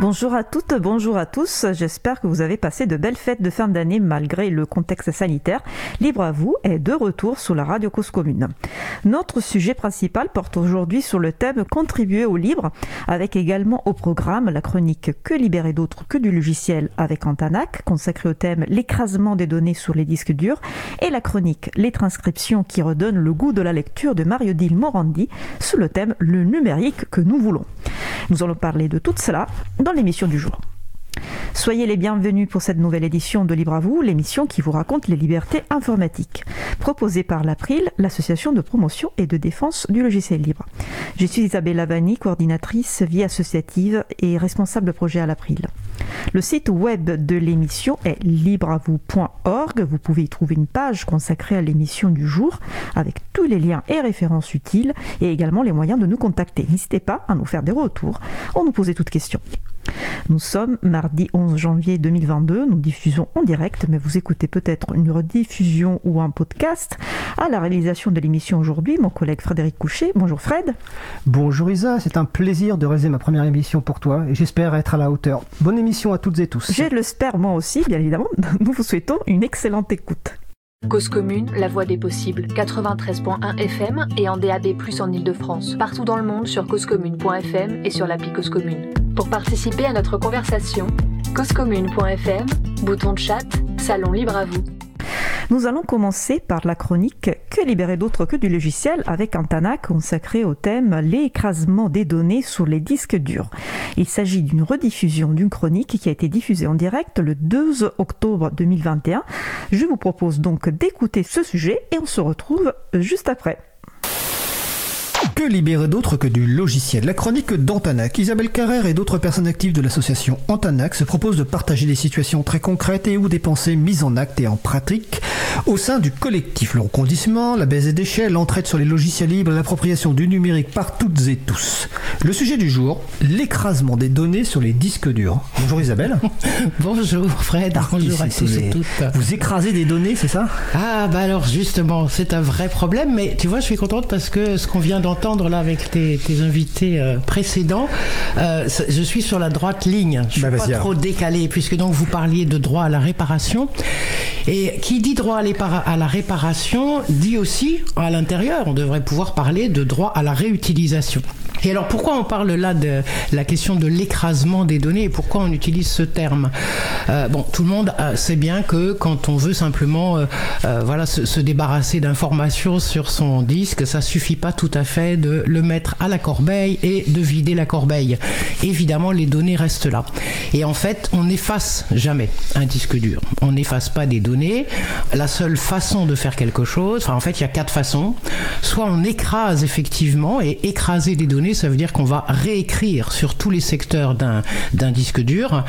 Bonjour à toutes, bonjour à tous. J'espère que vous avez passé de belles fêtes de fin d'année malgré le contexte sanitaire. Libre à vous est de retour sur la radio Cause Commune. Notre sujet principal porte aujourd'hui sur le thème Contribuer au libre, avec également au programme la chronique Que libérer d'autres que du logiciel avec Antanac, consacrée au thème L'écrasement des données sur les disques durs, et la chronique Les transcriptions qui redonnent le goût de la lecture de Mario Dil Morandi sous le thème Le numérique que nous voulons. Nous allons parler de tout cela l'émission du jour. Soyez les bienvenus pour cette nouvelle édition de Libre à vous, l'émission qui vous raconte les libertés informatiques, proposée par l'April, l'association de promotion et de défense du logiciel libre. Je suis Isabelle Lavani, coordinatrice vie associative et responsable projet à l'April. Le site web de l'émission est libreavou.org. Vous pouvez y trouver une page consacrée à l'émission du jour avec tous les liens et références utiles et également les moyens de nous contacter. N'hésitez pas à nous faire des retours ou nous poser toutes questions. Nous sommes mardi 11 janvier 2022, nous diffusons en direct, mais vous écoutez peut-être une rediffusion ou un podcast. À la réalisation de l'émission aujourd'hui, mon collègue Frédéric Couchet. Bonjour Fred. Bonjour Isa, c'est un plaisir de réaliser ma première émission pour toi et j'espère être à la hauteur. Bonne émission à toutes et tous. Je l'espère moi aussi, bien évidemment. Nous vous souhaitons une excellente écoute. Cause commune, la voix des possibles, 93.1 FM et en DAB+, en Ile-de-France. Partout dans le monde sur causecommune.fm et sur l'appli Cause Commune. Pour participer à notre conversation, causecommune.fm, bouton de chat, salon libre à vous. Nous allons commencer par la chronique Que libérer d'autre que du logiciel? avec un TANAC consacré au thème L'écrasement des données sur les disques durs. Il s'agit d'une rediffusion d'une chronique qui a été diffusée en direct le 2 octobre 2021. Je vous propose donc d'écouter ce sujet et on se retrouve juste après. Que libérer d'autre que du logiciel La chronique d'Antanac. Isabelle Carrère et d'autres personnes actives de l'association Antanac se proposent de partager des situations très concrètes et ou des pensées mises en acte et en pratique au sein du collectif. Le recondissement, la baisse des déchets, l'entraide sur les logiciels libres, l'appropriation du numérique par toutes et tous. Le sujet du jour, l'écrasement des données sur les disques durs. Bonjour Isabelle. Bonjour Fred. Bonjour à tous et toutes. Vous écrasez des données, c'est ça? Ah bah alors justement, c'est un vrai problème, mais tu vois, je suis contente parce que ce qu'on vient d'entendre là avec tes, tes invités euh, précédents, euh, je suis sur la droite ligne. Je suis Bah, pas trop décalé puisque donc vous parliez de droit à la réparation. Et qui dit droit à la réparation dit aussi à l'intérieur, on devrait pouvoir parler de droit à la réutilisation. Et alors pourquoi on parle là de la question de l'écrasement des données et pourquoi on utilise ce terme? Euh, Bon, tout le monde euh, sait bien que quand on veut simplement euh, voilà, se, se débarrasser d'informations sur son disque, ça suffit pas tout à fait de le mettre à la corbeille et de vider la corbeille. Évidemment, les données restent là. Et en fait, on n'efface jamais un disque dur. On n'efface pas des données. La seule façon de faire quelque chose, enfin en fait, il y a quatre façons. Soit on écrase effectivement, et écraser des données, ça veut dire qu'on va réécrire sur tous les secteurs d'un disque dur.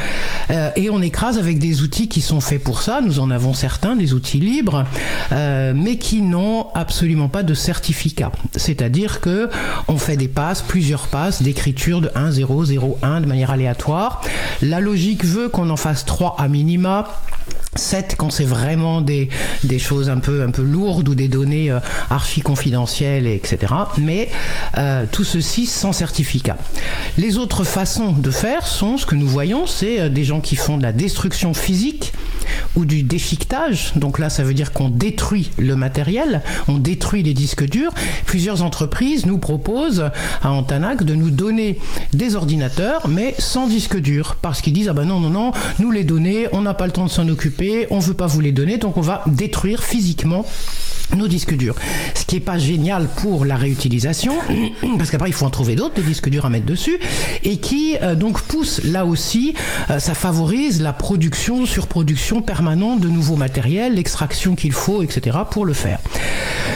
Euh, et on écrase avec des outils qui sont faits pour ça. Nous en avons certains, des outils libres, euh, mais qui n'ont absolument pas de certificat. C'est-à-dire que on fait des passes, plusieurs passes d'écriture de 1, 0, 0, 1 de manière aléatoire. La logique veut qu'on en fasse 3 à minima. 7 quand c'est vraiment des, choses un peu, un peu lourdes ou des données euh, archi confidentielles, etc. Mais euh, tout ceci sans certificat. Les autres façons de faire sont ce que nous voyons, c'est euh, des gens qui font de la destruction physique ou du déchiquetage. Donc là, ça veut dire qu'on détruit le matériel, on détruit les disques durs. Plusieurs entreprises nous proposent à Antanac de nous donner des ordinateurs, mais sans disque dur, parce qu'ils disent ah ben non non non, nous les données, on n'a pas le temps de s'en occuper, on veut pas vous les donner, donc on va détruire physiquement nos disques durs. Ce qui est pas génial pour la réutilisation, parce qu'après il faut en trouver d'autres, des disques durs à mettre dessus, et qui euh, donc pousse là aussi, euh, ça favorise la production, surproduction permanente de nouveaux matériels, l'extraction qu'il faut, etc. pour le faire.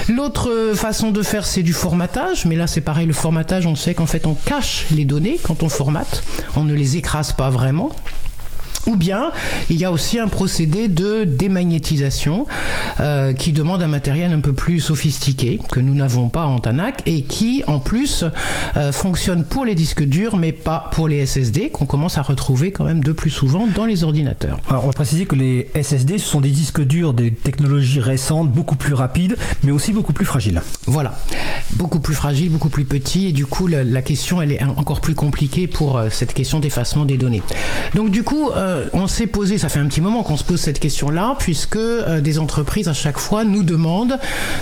L'autre euh, façon de faire, c'est du formatage, mais là c'est pareil, le formatage, on sait qu'en fait on cache les données quand on formate, on ne les écrase pas vraiment. Ou bien il y a aussi un procédé de démagnétisation euh, qui demande un matériel un peu plus sophistiqué que nous n'avons pas en TANAC et qui en plus euh, fonctionne pour les disques durs mais pas pour les SSD qu'on commence à retrouver quand même de plus souvent dans les ordinateurs. Alors on va préciser que les SSD ce sont des disques durs des technologies récentes beaucoup plus rapides mais aussi beaucoup plus fragiles. Voilà, beaucoup plus fragiles, beaucoup plus petits et du coup la, la question elle est encore plus compliquée pour euh, cette question d'effacement des données. Donc du coup euh, on s'est posé, ça fait un petit moment qu'on se pose cette question-là, puisque euh, des entreprises à chaque fois nous demandent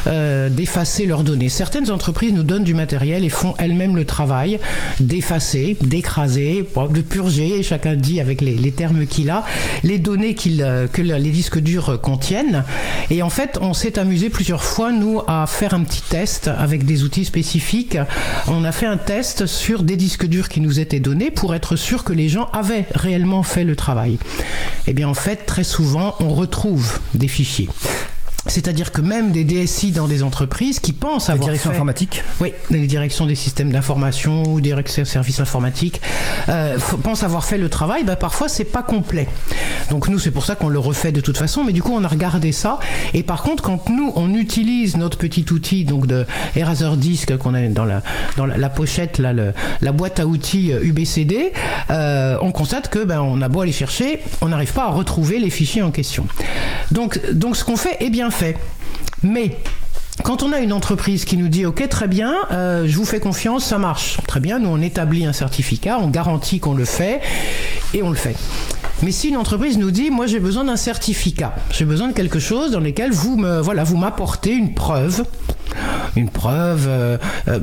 euh, d'effacer leurs données. Certaines entreprises nous donnent du matériel et font elles-mêmes le travail d'effacer, d'écraser, de purger, chacun dit avec les, termes qu'il a, les données que les disques durs contiennent. Et en fait, on s'est amusé plusieurs fois, nous, à faire un petit test avec des outils spécifiques. On a fait un test sur des disques durs qui nous étaient donnés pour être sûr que les gens avaient réellement fait le travail Eh bien en fait, très souvent, on retrouve des fichiers. C'est-à-dire que même des DSI dans des entreprises qui pensent avoir fait... Oui, les directions des systèmes d'information ou des services informatiques euh, pensent avoir fait le travail, bah, parfois c'est pas complet. Donc nous c'est pour ça qu'on le refait de toute façon, mais du coup on a regardé ça. Et par contre quand nous on utilise notre petit outil donc de Eraser Disk qu'on a dans la, dans la, la pochette, là, le, la boîte à outils UBCD, euh, on constate que ben, on a beau aller chercher, on n'arrive pas à retrouver les fichiers en question. Donc, donc ce qu'on fait est bien fait. Mais quand on a une entreprise qui nous dit ok très bien, euh, je vous fais confiance, ça marche, très bien, nous on établit un certificat, on garantit qu'on le fait et on le fait. Mais si une entreprise nous dit, moi j'ai besoin d'un certificat, j'ai besoin de quelque chose dans lequel vous me, voilà, vous m'apportez une preuve, une preuve euh, euh,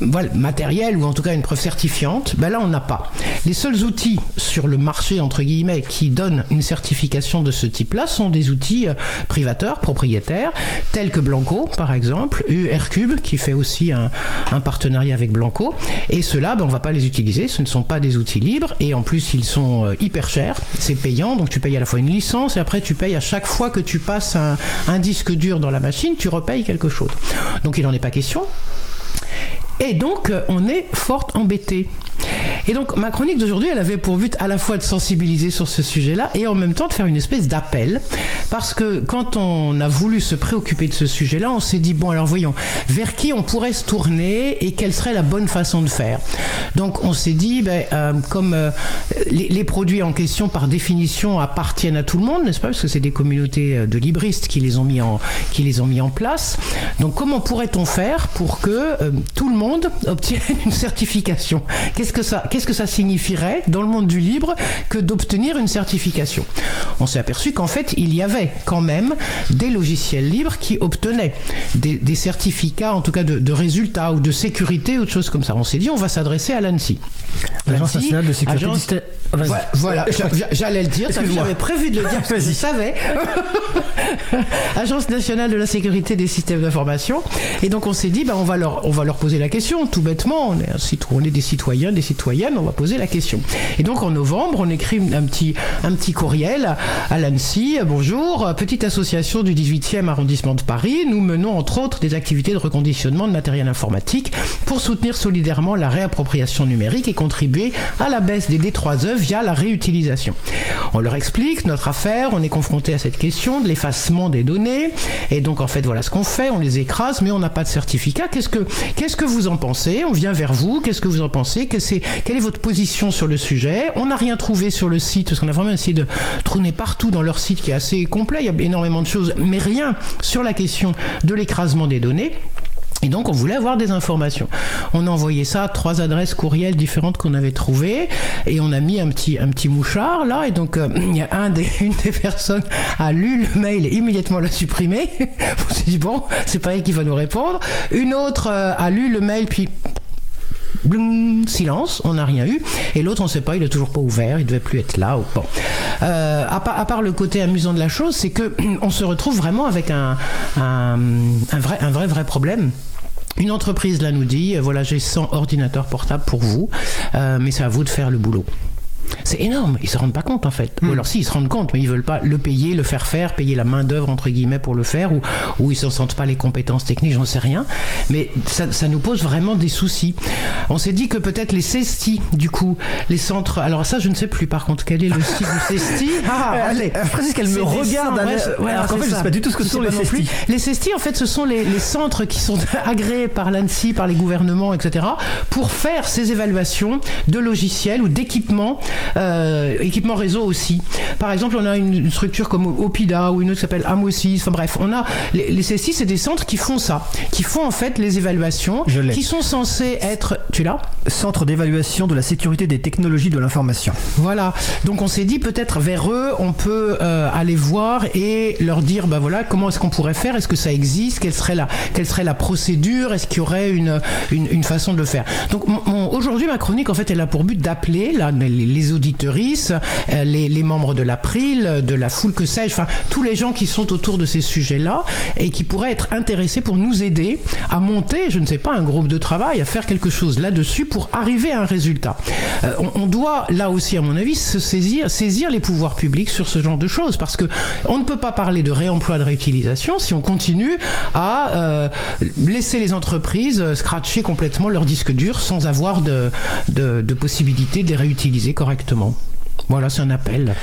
voilà, matérielle ou en tout cas une preuve certifiante, ben là on n'a pas. Les seuls outils sur le marché entre guillemets qui donnent une certification de ce type-là sont des outils euh, privateurs, propriétaires, tels que Blanco par exemple, URCube qui fait aussi un, un partenariat avec Blanco. Et ceux-là, ben, on va pas les utiliser, ce ne sont pas des outils libres et en plus ils sont euh, hyper chers, c'est payant, donc tu payes à la fois une licence et après tu payes à chaque fois que tu passes un, un disque dur dans la machine, tu repayes quelque chose. Donc il n'en est pas question. Et donc, on est fort embêté. Et donc, ma chronique d'aujourd'hui, elle avait pour but à la fois de sensibiliser sur ce sujet-là et en même temps de faire une espèce d'appel. Parce que quand on a voulu se préoccuper de ce sujet-là, on s'est dit, bon, alors voyons, vers qui on pourrait se tourner et quelle serait la bonne façon de faire. Donc, on s'est dit, ben, euh, comme euh, les, produits en question, par définition, appartiennent à tout le monde, n'est-ce pas? Parce que c'est des communautés de libristes qui les ont mis en, qui les ont mis en place. Donc, comment pourrait-on faire pour que euh, tout le monde obtienne une certification? Qu'est-ce que ça, qu'est-ce que ça signifierait dans le monde du libre que d'obtenir une certification? On s'est aperçu qu'en fait, il y avait quand même des logiciels libres qui obtenaient des, des certificats, en tout cas de, de, résultats ou de sécurité ou de choses comme ça. On s'est dit, on va s'adresser à l'ANSI. L'Agence nationale de sécurité agence... du voilà, voilà j'allais le dire, j'avais prévu de le dire, parce que je savais. Agence nationale de la sécurité des systèmes d'information. Et donc on s'est dit, bah, on, va leur, on va leur poser la question, tout bêtement. On est, on est des citoyens, des citoyennes, on va poser la question. Et donc en novembre, on écrit un petit, un petit courriel à l'ANSI. Bonjour, petite association du 18e arrondissement de Paris. Nous menons entre autres des activités de reconditionnement de matériel informatique pour soutenir solidairement la réappropriation numérique et contribuer à la baisse des D3E via la réutilisation. On leur explique notre affaire, on est confronté à cette question de l'effacement des données, et donc en fait voilà ce qu'on fait, on les écrase, mais on n'a pas de certificat. Qu'est-ce que qu'est-ce que vous en pensez? On vient vers vous, qu'est-ce que vous en pensez? Que Quelle est votre position sur le sujet? On n'a rien trouvé sur le site, parce qu'on a vraiment essayé de trôner partout dans leur site qui est assez complet, il y a énormément de choses, mais rien sur la question de l'écrasement des données. Et donc on voulait avoir des informations. On a envoyé ça à trois adresses courriels différentes qu'on avait trouvées et on a mis un petit un petit mouchard là et donc euh, une des personnes a lu le mail et immédiatement l'a supprimé. on s'est dit bon c'est pas elle qui va nous répondre. Une autre euh, a lu le mail puis Bloum, silence, on n'a rien eu. Et l'autre, on ne sait pas, il est toujours pas ouvert, il devait plus être là. Ou bon. Euh, à, part, le côté amusant de la chose, c'est que on se retrouve vraiment avec un, vrai, vrai, problème. Une entreprise là nous dit voilà j'ai 100 ordinateurs portables pour vous, euh, mais c'est à vous de faire le boulot. C'est énorme. Ils se rendent pas compte en fait. Ou Hmm. alors si ils se rendent compte, mais ils veulent pas le payer, le faire faire, payer la main d'œuvre entre guillemets pour le faire, ou, ou ils ne sentent pas les compétences techniques, j'en sais rien. Mais ça, ça nous pose vraiment des soucis. On s'est dit que peut-être les CESTI, du coup, les centres. Alors ça, je ne sais plus. Par contre, quel est le site du CESTI Ah, Euh, allez. euh, Francis, qu'elle me regarde, centres, ouais, ouais, alors qu'en fait, je ça. sais pas du tout ce que Je sont les. CESTI. Les CESTI, en fait, ce sont les, les centres qui sont agréés par l'ANSI, par les gouvernements, etc., pour faire ces évaluations de logiciels ou d'équipements, euh, équipements réseau aussi. Par exemple, on a une, une structure comme Opida ou une autre qui s'appelle Amosis. Enfin bref, on a les, les CESTI, c'est des centres qui font ça, qui font en fait les évaluations, Je qui sont censés être. Tu l'as? Centre d'évaluation de la sécurité des technologies de l'information. Voilà. Donc on s'est dit peut-être vers eux, on peut euh, aller voir et leur dire, bah voilà, comment est-ce qu'on pourrait faire? Est-ce que ça existe? Quelle serait la, quelle serait la procédure? Est-ce qu'il y aurait une, une, une façon de le faire? Donc aujourd'hui, ma chronique, en fait, elle a pour but d'appeler là, les, les auditorices, euh, les, membres de l'April, de la foule que sais-je, enfin tous les gens qui sont autour de ces sujets-là et qui pourraient être intéressés pour nous aider à monter, je ne sais pas, un groupe de travail, à faire quelque chose là-dessus pour arriver à un résultat. Euh, on, doit là aussi, à mon avis, saisir, les pouvoirs publics sur ce genre de choses parce que on ne peut pas parler de réemploi, de réutilisation si on continue à euh, laisser les entreprises scratcher complètement leur disque dur sans avoir de, de, de possibilité de les réutiliser correctement correctement voilà, c'est un appel.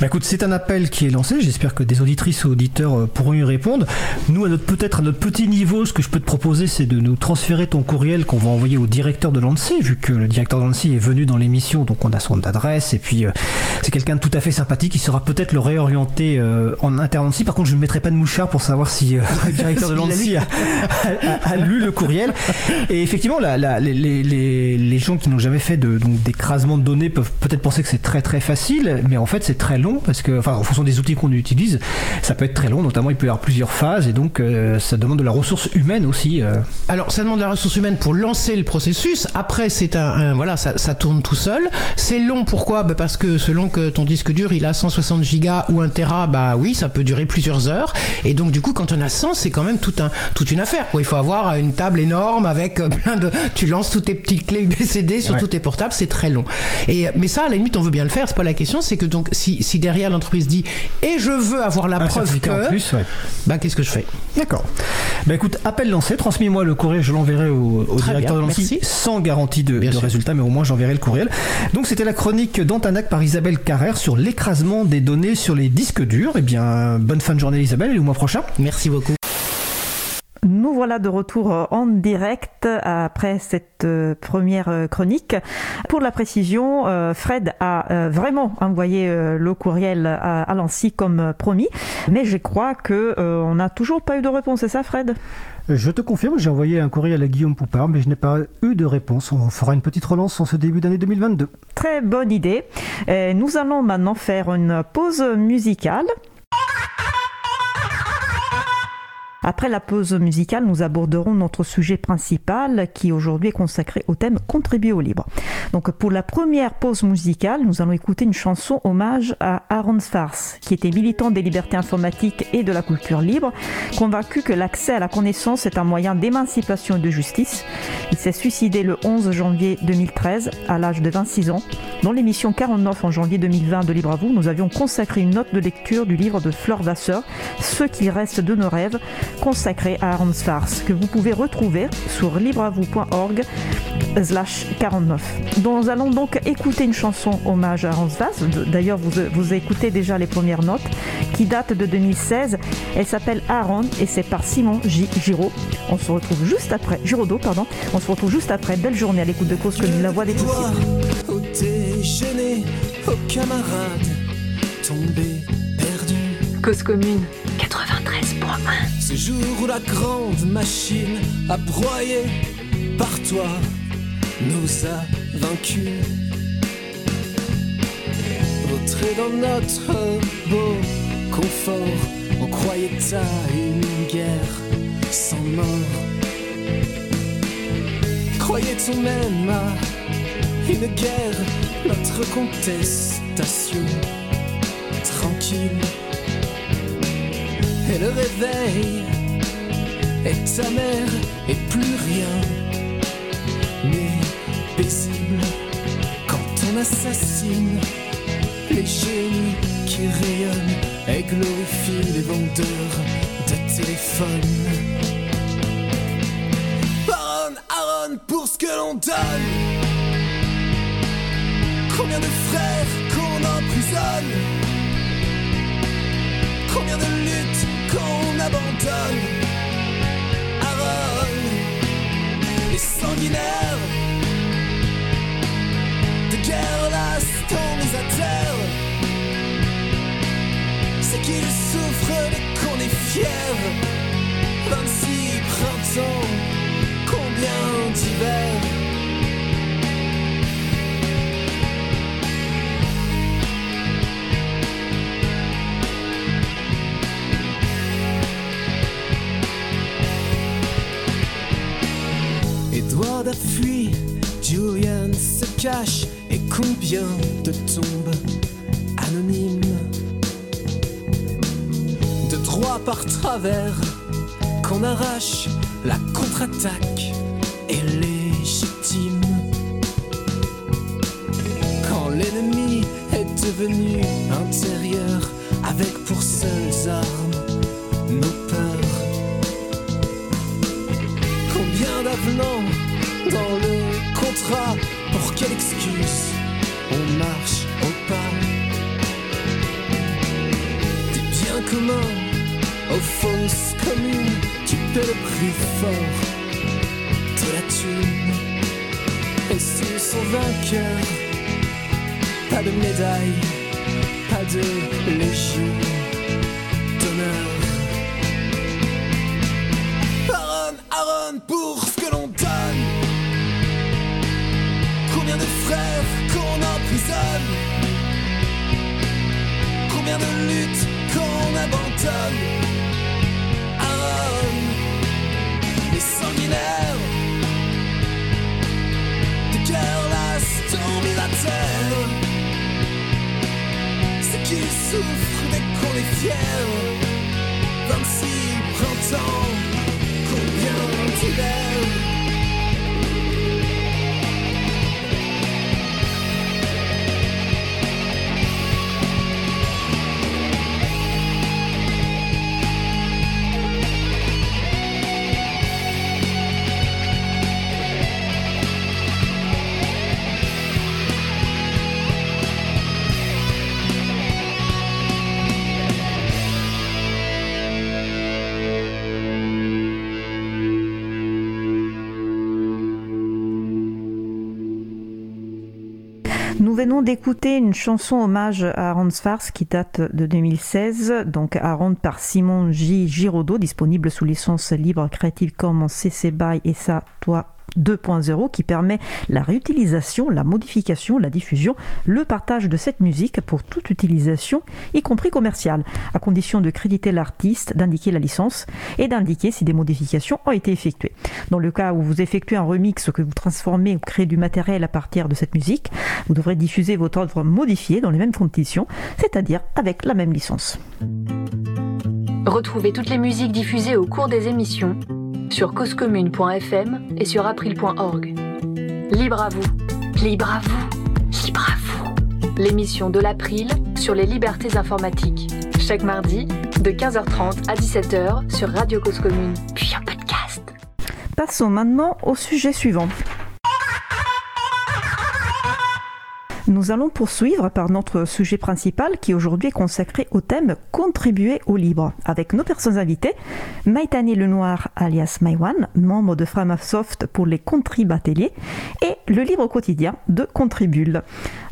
Bah écoute, c'est un appel qui est lancé. J'espère que des auditrices ou auditeurs euh, pourront y répondre. Nous, peut-être à notre petit niveau, ce que je peux te proposer, c'est de nous transférer ton courriel qu'on va envoyer au directeur de l'ANSI, vu que le directeur de l'ANSI est venu dans l'émission, donc on a son adresse et puis euh, c'est quelqu'un de tout à fait sympathique qui sera peut-être le réorienter euh, en interne. Par contre, je ne mettrai pas de mouchard pour savoir si euh, le directeur de l'ANSI a, a- a- a lu le courriel. Et effectivement, la- la- les, les- les- les gens qui n'ont jamais fait de, donc, d'écrasement de données peuvent peut-être penser que c'est très très facile, mais en fait c'est très long parce que, enfin, en fonction des outils qu'on utilise, ça peut être très long. Notamment, il peut y avoir plusieurs phases et donc euh, ça demande de la ressource humaine aussi. euh. Alors, ça demande de la ressource humaine pour lancer le processus. Après, c'est un, un- voilà, ça, ça tourne tout seul. C'est long. Pourquoi? Bah, Parce que selon que ton disque dur il a 160 gigas ou 1 Tera, bah oui, ça peut durer plusieurs heures. Et donc, du coup, quand on a 100, c'est quand même tout un, toute une affaire. Quoi. Il faut avoir une table énorme avec euh, plein de. Tu lances toutes tes petites clés UBCD sur Ouais. tous tes portables, c'est très long. Et mais ça, à la limite, on veut bien le faire. C'est pas la question. C'est que donc, si, si derrière l'entreprise dit et je veux avoir la Un preuve que, en plus, ouais. bah qu'est-ce que je fais? D'accord. Bah écoute, appel lancé, transmets-moi le courriel, je l'enverrai au, directeur bien, de l'ANSI sans garantie de, de résultat, mais au moins j'enverrai le courriel. Donc c'était la chronique d'Antanac par Isabelle Carrère sur l'écrasement des données sur les disques durs. Eh bien, bonne fin de journée Isabelle et au mois prochain. Merci beaucoup. Voilà de retour euh, en direct après cette euh, première euh, chronique. Pour la précision, euh, Fred a euh, vraiment envoyé euh, le courriel à, l'ANSI comme euh, promis, mais je crois que euh, on n'a toujours pas eu de réponse, c'est ça Fred? Je te confirme, j'ai envoyé un courriel à Guillaume Poupard, mais je n'ai pas eu de réponse. On fera une petite relance en ce début d'année 2022. Très bonne idée. Euh, nous allons maintenant faire une pause musicale. Après la pause musicale, nous aborderons notre sujet principal qui aujourd'hui est consacré au thème Contribuer au libre. Donc pour la première pause musicale, nous allons écouter une chanson hommage à Aaron Svars, qui était militant des libertés informatiques et de la culture libre, convaincu que l'accès à la connaissance est un moyen d'émancipation et de justice. Il s'est suicidé le 11 janvier 2013 à l'âge de 26 ans. Dans l'émission 49 en janvier 2020 de Libre à vous, nous avions consacré une note de lecture du livre de Fleur Vasseur, Ce qu'il reste de nos rêves, consacré à Aaron Svars, que vous pouvez retrouver sur libreavou.org slash 49. Nous allons donc écouter une chanson hommage à Aaron Svars. D'ailleurs, vous, vous écoutez déjà les premières notes, qui datent de 2016. Elle s'appelle Aaron et c'est par Simon J. Giraud. On se retrouve juste après, Giraudot, pardon. On se retrouve juste après. Belle journée à l'écoute de cause commune, la voix des possibles. Au déjeuner, aux camarades, tombés, perdus. Cause commune 93.1 Ce jour où la grande machine a broyé par toi nous a vaincus. Vautrés dans notre beau confort, on croyait à une guerre sans mort. Croyait-on même à une guerre, notre contestation tranquille et le réveil est amer et plus rien n'est paisible quand on assassine les génies qui rayonnent et glorifient les vendeurs de téléphones. Aaron, Aaron, pour ce que l'on donne. Combien de frères qu'on emprisonne Combien de luttes qu'on abandonne Aaron, les sanguinaires de guerre sont mis à terre. C'est qu'ils souffrent mais qu'on est fier. 26 printemps, combien d'hiver Edward a fui, Julian se cache et combien de tombes anonymes. De droit par travers qu'on arrache, la contre-attaque est légitime. Quand l'ennemi est devenu intérieur avec pour seules armes Pour quelle excuse on marche au pas. Des biens communs aux fausses communes Tu paies le prix fort de la thune. Et s'ils sont vainqueurs Pas de médaille, pas de légion d'honneur De qu'on abandonne Aaron, les sanguinaires de guerre là sont mis à terre. C'est qu'ils souffrent dès qu'on est fier. 26 printemps venons d'écouter une chanson hommage à Aaron Sfars qui date de 2016, donc Aaron par Simon J. Giraudot, disponible sous licence libre Creative Commons CC BY et ça, toi 2.0 qui permet la réutilisation, la modification, la diffusion, le partage de cette musique pour toute utilisation, y compris commerciale, à condition de créditer l'artiste, d'indiquer la licence et d'indiquer si des modifications ont été effectuées. Dans le cas où vous effectuez un remix, que vous transformez ou créez du matériel à partir de cette musique, vous devrez diffuser votre œuvre modifiée dans les mêmes conditions, c'est-à-dire avec la même licence. Retrouvez toutes les musiques diffusées au cours des émissions sur causecommune.fm et sur april.org. Libre à vous, libre à vous, libre à vous. L'émission de l'April sur les libertés informatiques. Chaque mardi, de 15h30 à 17h sur Radio Cause Commune, puis en podcast. Passons maintenant au sujet suivant. Nous allons poursuivre par notre sujet principal qui aujourd'hui est consacré au thème Contribuer au libre avec nos personnes invitées Maïtani Lenoir alias Maïwan, membre de Framasoft pour les Contrib Ateliers et le livre quotidien de Contribule.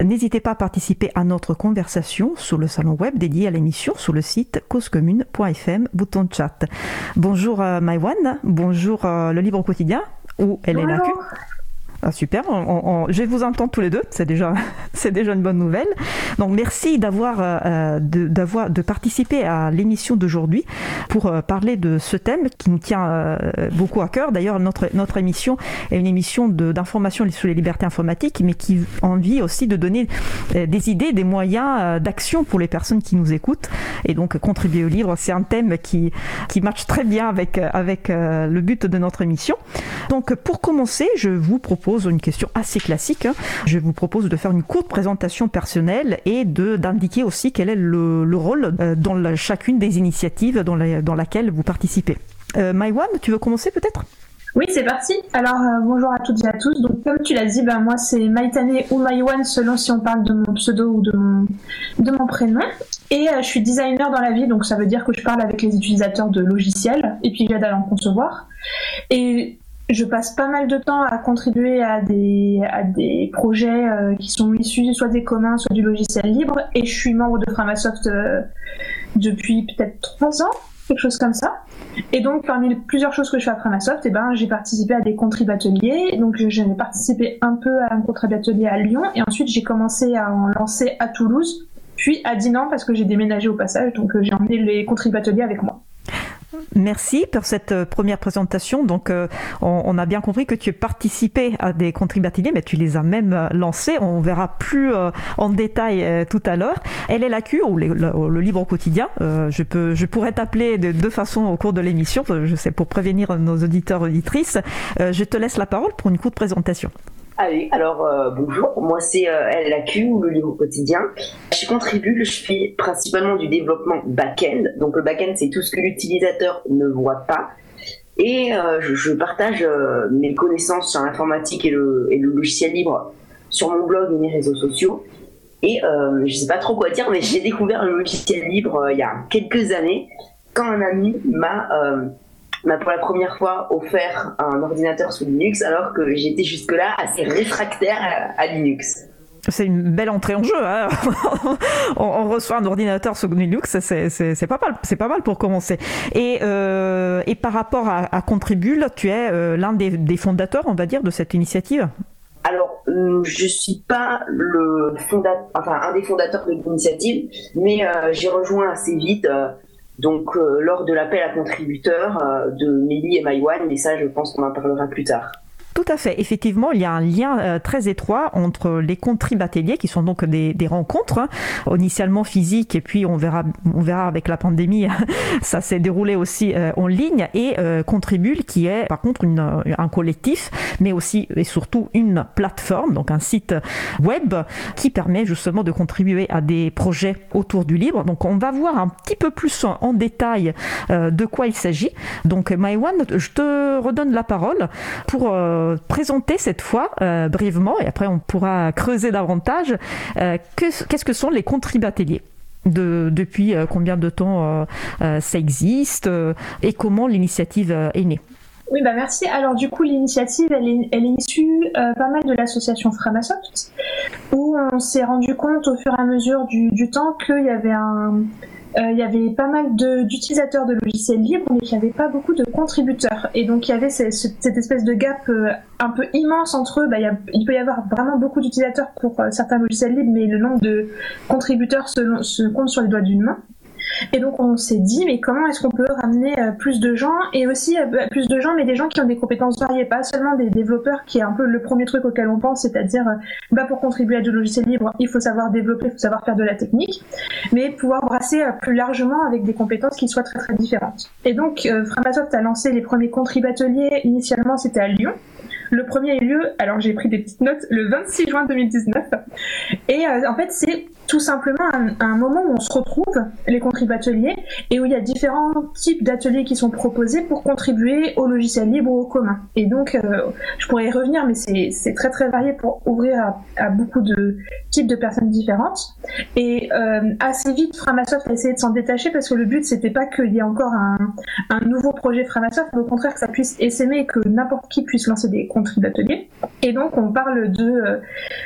N'hésitez pas à participer à notre conversation sur le salon web dédié à l'émission sur le site causecommune.fm, bouton de chat. Bonjour euh, Maïwan, bonjour euh, le livre quotidien ou Elena Q. Ah, super, on, on, je vous entendre tous les deux, c'est déjà, déjà une bonne nouvelle. Donc merci d'avoir, euh, de, d'avoir, de participer à l'émission d'aujourd'hui pour euh, parler de ce thème qui nous tient euh, beaucoup à cœur. D'ailleurs, notre, notre émission est une émission de, d'information sur les libertés informatiques, mais qui a envie aussi de donner euh, des idées, des moyens euh, d'action pour les personnes qui nous écoutent. Et donc contribuer au livre, c'est un thème qui, qui matche très bien avec, avec euh, le but de notre émission. Donc pour commencer, je vous propose une question assez classique. hein. Je vous propose de faire une courte présentation personnelle et d'indiquer aussi quel est le, rôle dans chacune des initiatives dans, dans laquelle vous participez. Euh, Maïwan, tu veux commencer peut-être? Oui, c'est parti. Alors, euh, bonjour à toutes et à tous. Donc, comme tu l'as dit, ben, moi, c'est Maïtane ou Maïwan, selon si on parle de mon pseudo ou de mon, de mon prénom. Et euh, je suis designer dans la vie, donc ça veut dire que je parle avec les utilisateurs de logiciels et puis j'aide à en concevoir. Et je passe pas mal de temps à contribuer à des, à des projets qui sont issus soit des communs, soit du logiciel libre. Et je suis membre de Framasoft depuis peut-être trois ans quelque chose comme ça. Et donc, parmi plusieurs choses que je fais à Framasoft, eh ben, j'ai participé à des contrib ateliers. Donc, j'ai participé un peu à un contrib atelier à Lyon. Et ensuite, j'ai commencé à en lancer à Toulouse, puis à Dinan parce que j'ai déménagé au passage. Donc, euh, j'ai emmené les contrib ateliers avec moi. Merci pour cette euh, première présentation. Donc, euh, on, a bien compris que tu as participé à des contributeurs, mais tu les as même euh, lancés. On verra plus en détail tout à l'heure. LLAQ, ou le, le, livre au quotidien, je, peux, je pourrais t'appeler de deux façons au cours de l'émission, je sais, pour prévenir nos auditeurs auditrices. je te laisse la parole pour une courte présentation. Allez, alors euh, bonjour, moi c'est euh, LAQ ou le livre quotidien. Je contribue, je fais principalement du développement back-end. Donc le back-end c'est tout ce que l'utilisateur ne voit pas. Et euh, je, partage mes connaissances sur l'informatique et le, et le, logiciel libre sur mon blog et mes réseaux sociaux. Et je sais pas trop quoi dire, mais j'ai découvert le logiciel libre il y a quelques années quand un ami m'a m'a pour la première fois offert un ordinateur sous Linux alors que j'étais jusque-là assez réfractaire à, Linux. C'est une belle entrée en jeu. Hein. on, reçoit un ordinateur sous Linux, c'est pas mal, c'est pas mal pour commencer. Et, euh, et par rapport à, à Contribule, tu es euh, l'un des, fondateurs, on va dire, de cette initiative? Alors, euh, je suis pas le fondateur, enfin un des fondateurs de l'initiative, mais j'ai rejoint assez vite donc euh, lors de l'appel à contributeurs euh, de Mélie et Maïwan, mais ça je pense qu'on en parlera plus tard. Tout à fait. Effectivement, il y a un lien euh, très étroit entre les contrib ateliers, qui sont donc des, rencontres, hein, initialement physiques, et puis on verra, on verra avec la pandémie, ça s'est déroulé aussi euh, en ligne, et euh, Contribule, qui est par contre un collectif, mais aussi et surtout une plateforme, donc un site web, qui permet justement de contribuer à des projets autour du libre. Donc on va voir un petit peu plus en, détail de quoi il s'agit. Donc Maïwan, je te redonne la parole pour présenter cette fois euh, brièvement, et après on pourra creuser davantage, euh, qu'est-ce que sont les contribateliers de, depuis euh, combien de temps ça existe et comment l'initiative est née? Oui, bah merci. Alors du coup, l'initiative, elle est, issue pas mal de l'association Framasoft, où on s'est rendu compte au fur et à mesure du, du temps qu'il y avait un, il y avait pas mal d'utilisateurs de, logiciels libres, mais il n'y avait pas beaucoup de contributeurs. Et donc il y avait cette espèce de gap euh, un peu immense entre eux. Bah, il, peut y avoir vraiment beaucoup d'utilisateurs pour euh, certains logiciels libres, mais le nombre de contributeurs se compte sur les doigts d'une main. Et donc on s'est dit, mais comment est-ce qu'on peut ramener euh, plus de gens et aussi euh, bah, plus de gens, mais des gens qui ont des compétences variées, pas seulement des développeurs, qui est un peu le premier truc auquel on pense, c'est-à-dire, euh, bah, pour contribuer à du logiciel libre, il faut savoir développer, il faut savoir faire de la technique, mais pouvoir brasser plus largement avec des compétences qui soient très très différentes. Et donc Framasoft a lancé les premiers contribateliers, initialement c'était à Lyon. Le premier a eu lieu, alors j'ai pris des petites notes, le 26 juin 2019. Et en fait, c'est tout simplement un, moment où on se retrouve, les contribateliers, et où il y a différents types d'ateliers qui sont proposés pour contribuer au logiciel libre ou au commun. Et donc, euh, je pourrais y revenir, mais c'est très très varié pour ouvrir à, beaucoup de types de personnes différentes. Et euh, assez vite, Framasoft a essayé de s'en détacher parce que le but, c'était pas qu'il y ait encore un, un, nouveau projet Framasoft, mais au contraire que ça puisse essaimer et que n'importe qui puisse lancer des contribateliers. Et donc, on parle de, euh,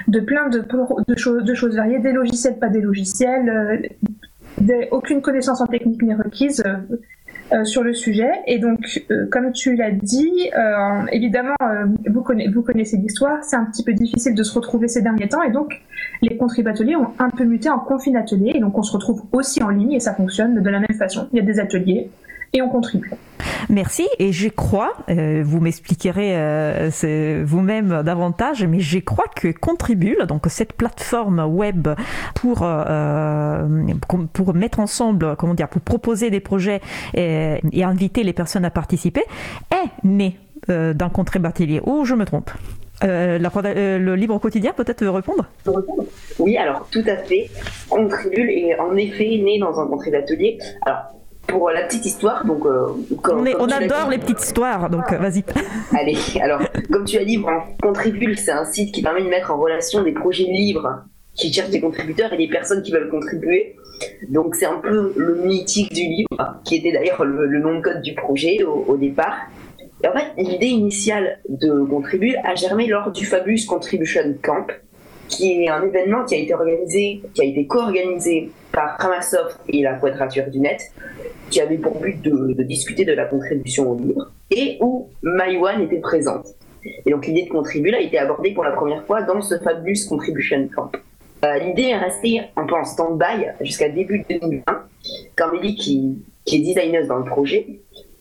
de plein de, de, de choses variées, des logiciels pas des logiciels, euh, aucune connaissance en technique n'est requise. Euh, euh, sur le sujet. Et donc, comme tu l'as dit, évidemment, vous, connaissez l'histoire, c'est un petit peu difficile de se retrouver ces derniers temps. Et donc, les contribateliers ont un peu muté en confine ateliers. Et donc, on se retrouve aussi en ligne et ça fonctionne de la même façon. Il y a des ateliers et on contribue. Merci. Et je crois, euh, vous m'expliquerez euh, vous-même davantage, mais je crois que Contribule, donc cette plateforme web pour euh, pour mettre ensemble, comment dire, pour proposer des projets et, inviter les personnes à participer, est née d'un contribatelier. Ou je me trompe le livre quotidien peut-être répondre? Oui, alors tout à fait. Contribule est en effet né dans un contribule atelier. Alors pour la petite histoire, donc. on, adore les petites histoires, donc vas-y. Allez, alors, comme tu as dit, Contribule, c'est un site qui permet de mettre en relation des projets libres qui cherchent des contributeurs et des personnes qui veulent contribuer. Donc, c'est un peu le mythique du livre, qui était d'ailleurs le, nom de code du projet au, départ. Et en fait, l'idée initiale de Contribule a germé lors du Fabulous Contribution Camp, qui est un événement qui a été organisé, qui a été co-organisé par Framasoft et la Quadrature du Net, qui avait pour but de, discuter de la contribution au livre, et où MyOne était présente. Et donc l'idée de contribuer a été abordée pour la première fois dans ce Fabulous Contribution Camp. Euh, l'idée est restée un peu en stand-by jusqu'à début 2020, quand Mélie, qui, est designer dans le projet,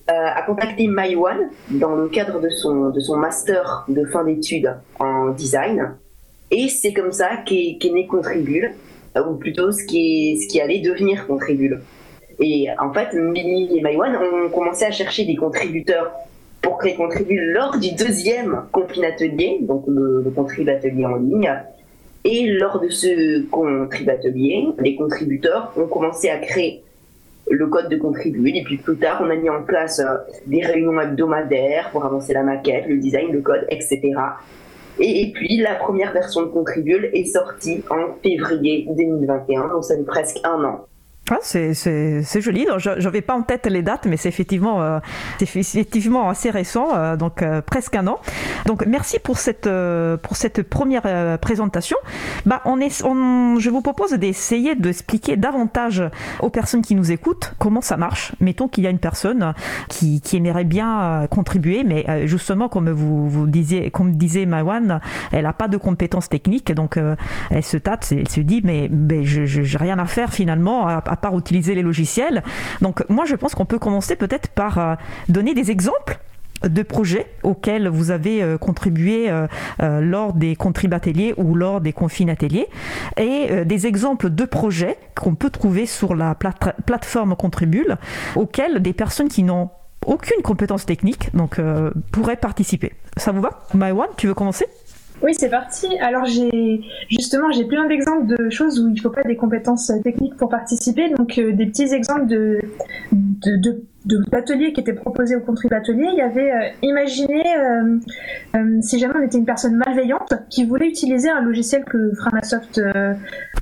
euh, a contacté MyOne dans le cadre de son, master de fin d'études en design. Et c'est comme ça qu'est né Contribule, euh, ou plutôt ce qui allait devenir Contribule. Et en fait, Mélie et MyOne ont commencé à chercher des contributeurs pour créer Contribule lors du deuxième Confine Atelier, donc le, le Atelier en ligne. Et lors de ce Atelier, les contributeurs ont commencé à créer le code de contribuer. Et puis plus tard, on a mis en place euh, des réunions hebdomadaires pour avancer la maquette, le design, le code, etc. Et, puis la première version de Contribule est sortie en février 2021, donc ça fait presque un an. C'est joli. Je n'avais pas en tête les dates, mais c'est effectivement, euh, assez récent, euh, donc euh, presque un an. Donc merci pour cette, première présentation. Bah, je vous propose d'essayer d'expliquer davantage aux personnes qui nous écoutent comment ça marche. Mettons qu'il y a une personne qui, aimerait bien contribuer, mais justement, comme vous, disiez, comme disait Mawan, elle n'a pas de compétences techniques, donc elle se tâte, elle se dit, mais, mais je n'ai rien à faire finalement. À, à part utiliser les logiciels. Donc moi, je pense qu'on peut commencer peut-être par euh, donner des exemples de projets auxquels vous avez euh, contribué euh, lors des ateliers ou lors des confines ateliers et des exemples de projets qu'on peut trouver sur la plateforme Contribule auxquels des personnes qui n'ont aucune compétence technique donc pourraient participer. Ça vous va? Maïwan, tu veux commencer? Oui, c'est parti. Alors j'ai justement j'ai plein d'exemples de choses où il ne faut pas des compétences techniques pour participer, donc euh, des petits exemples de, de, de qui étaient proposés au contrib atelier, il y avait euh, imaginé euh, euh, si jamais on était une personne malveillante qui voulait utiliser un logiciel que Framasoft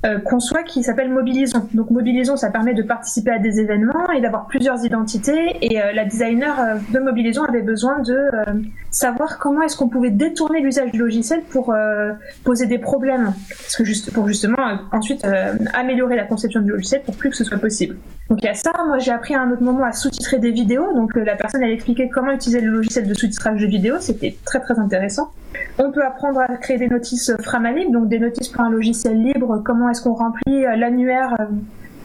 euh, euh, conçoit qui s'appelle Mobilisons. Donc Mobilisons, ça permet de participer à des événements et d'avoir plusieurs identités. Et la designer de Mobilisons avait besoin de savoir comment est-ce qu'on pouvait détourner l'usage du logiciel pour poser des problèmes, parce que juste pour justement ensuite améliorer la conception du logiciel pour plus que ce soit possible. Donc il y a ça. Moi j'ai appris à un autre moment à sous-titrer des vidéos. Donc euh, la personne elle expliquait comment utiliser le logiciel de sous-titrage de vidéos. C'était très très intéressant. On peut apprendre à créer des notices Framalib, donc des notices pour un logiciel libre. Comment est-ce qu'on remplit euh, l'annuaire euh,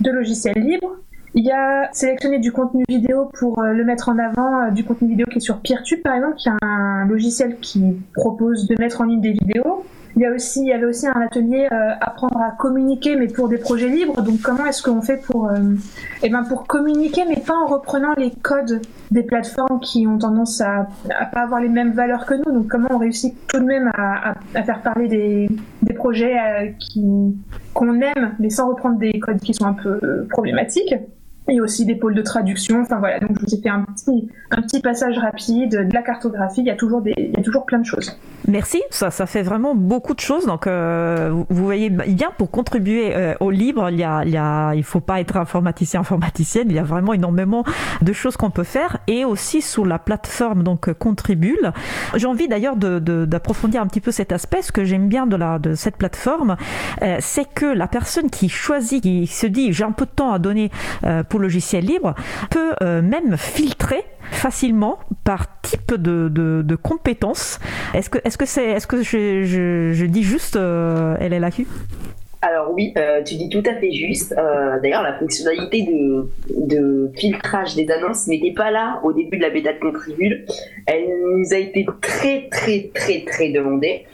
de logiciels libres. Il y a sélectionné du contenu vidéo pour le mettre en avant, du contenu vidéo qui est sur Peertube par exemple, qui est un logiciel qui propose de mettre en ligne des vidéos. Il y, a aussi, il y avait aussi un atelier euh, apprendre à communiquer, mais pour des projets libres. Donc, comment est-ce qu'on fait pour, euh, eh ben, pour communiquer, mais pas en reprenant les codes des plateformes qui ont tendance à, à pas avoir les mêmes valeurs que nous? Donc, comment on réussit tout de même à, faire parler des, projets euh, qu'on aime, mais sans reprendre des codes qui sont un peu problématiques? Et aussi des pôles de traduction. Enfin voilà, donc je vous ai fait un petit, un petit passage rapide de la cartographie. Il y a toujours des, il y a toujours plein de choses. Merci, ça, ça fait vraiment beaucoup de choses. Donc euh, vous voyez bien pour contribuer euh, au libre, il y a, il y a, il faut pas être informaticien, informaticienne. Il y a vraiment énormément de choses qu'on peut faire et aussi sur la plateforme donc Contribule. J'ai envie d'ailleurs d'approfondir de, un petit peu cet aspect. Ce que j'aime bien de la de cette plateforme, euh, c'est que la personne qui choisit, qui se dit j'ai un peu de temps à donner logiciel libre peut euh, même filtrer facilement par type de, de, compétences. Est-ce que, est-ce que, c'est, est-ce que je, je, dis juste euh, LLAQ alors oui, euh, tu dis tout à fait juste. D'ailleurs, la fonctionnalité de, de, filtrage des annonces n'était pas là au début de la bêta de Contribule. Elle nous a été très très très très demandée.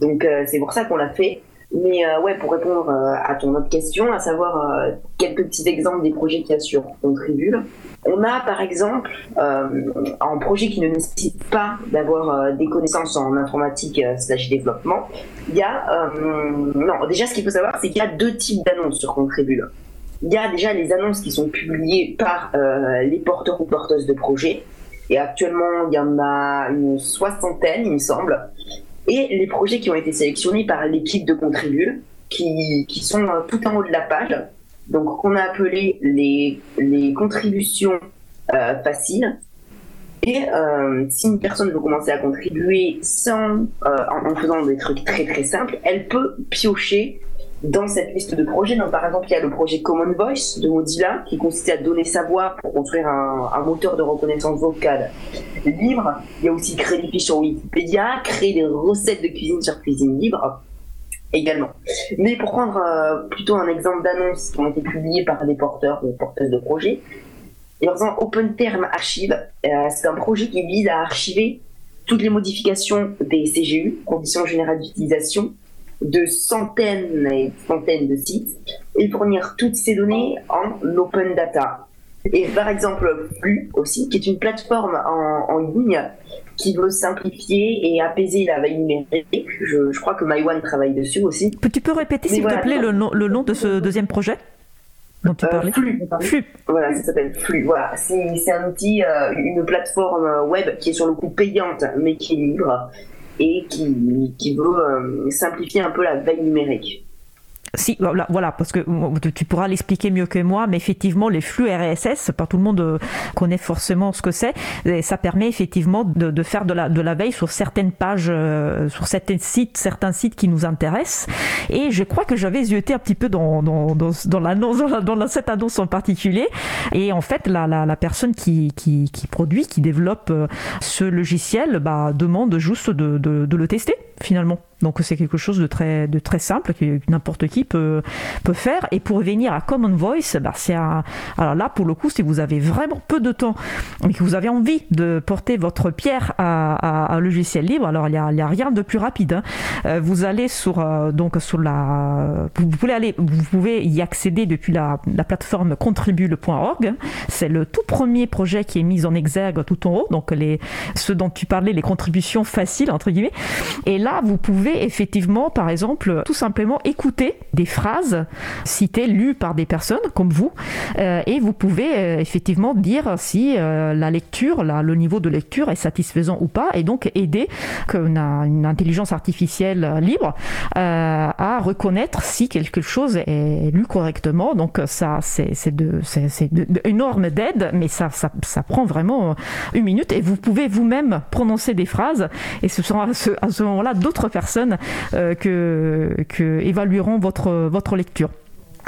Donc c'est pour ça qu'on l'a fait. Mais ouais, pour répondre à ton autre question, à savoir quelques petits exemples des projets qui assurent Contribule. On a par exemple un projet qui ne nécessite pas d'avoir des connaissances en informatique slash développement. Il y a non déjà ce qu'il faut savoir c'est qu'il y a deux types d'annonces sur Contribule. Il y a déjà les annonces qui sont publiées par les porteurs ou porteuses de projets et actuellement, il y en a une soixantaine, il me semble. Et les projets qui ont été sélectionnés par l'équipe de Contribule, qui, qui sont euh, tout en haut de la page, donc qu'on a appelé les, les contributions euh, faciles. Et euh, si une personne veut commencer à contribuer sans, en, faisant des trucs très très simples, elle peut piocher dans cette liste de projets. Donc, par exemple, il y a le projet Common Voice de Mozilla qui consistait à donner sa voix pour construire un, un moteur de reconnaissance vocale libre. Il y a aussi créer des fiches sur Wikipédia, créer des recettes de cuisine sur Cuisine Libre également. Mais pour prendre euh, plutôt un exemple d'annonce qui ont été publiées par des porteurs ou porteuses de projets, et par exemple Open Term Archive, euh, c'est un projet qui vise à archiver toutes les modifications des CGU, conditions générales d'utilisation, de centaines et centaines de sites et fournir toutes ces données en open data. Et par exemple, Flux aussi, qui est une plateforme en, en ligne qui veut simplifier et apaiser la veille numérique. Je, je crois que MyOne travaille dessus aussi. Tu peux répéter, s'il te plaît, le nom, le nom de ce deuxième projet dont tu euh, Flux. Flux. Voilà, ça s'appelle Flux. Voilà, c'est un outil, euh, une plateforme web qui est sur le coup payante, mais qui est libre et qui, qui veut euh, simplifier un peu la veille numérique. Si, voilà, parce que tu pourras l'expliquer mieux que moi, mais effectivement, les flux RSS, pas tout le monde euh, connaît forcément ce que c'est, et ça permet effectivement de, faire de la, de la veille sur certaines pages, euh, sur certains sites, certains sites qui nous intéressent. Et je crois que j'avais zioté un petit peu dans, dans, dans, dans l'annonce, dans, cette annonce en particulier. Et en fait, la, la, personne qui, qui, produit, qui développe ce logiciel, bah, demande juste de, de le tester finalement. Donc c'est quelque chose de très, de très simple que n'importe qui peut, peut faire. Et pour revenir à Common Voice, bah c'est alors là pour le coup, si vous avez vraiment peu de temps et que vous avez envie de porter votre pierre à, un logiciel libre, alors il n'y a, a, rien de plus rapide. Hein. Euh, vous allez sur euh, donc sur la, vous pouvez aller, vous pouvez y accéder depuis la, la plateforme contribule.org. C'est le tout premier projet qui est mis en exergue tout en haut. Donc les ceux dont tu parlais, les contributions faciles entre guillemets. Et là, vous pouvez effectivement, par exemple, tout simplement écouter des phrases citées, lues par des personnes comme vous, euh, et vous pouvez euh, effectivement dire si euh, la lecture, le niveau de lecture est satisfaisant ou pas, et donc aider une, une intelligence artificielle libre à reconnaître si quelque chose est lu correctement. Donc ça, c'est une d'aide, mais ça, ça, ça, prend vraiment une minute, et vous pouvez vous-même prononcer des phrases, et ce sont à ce, à ce moment-là d'autres personnes euh, que, évalueront votre, votre lecture.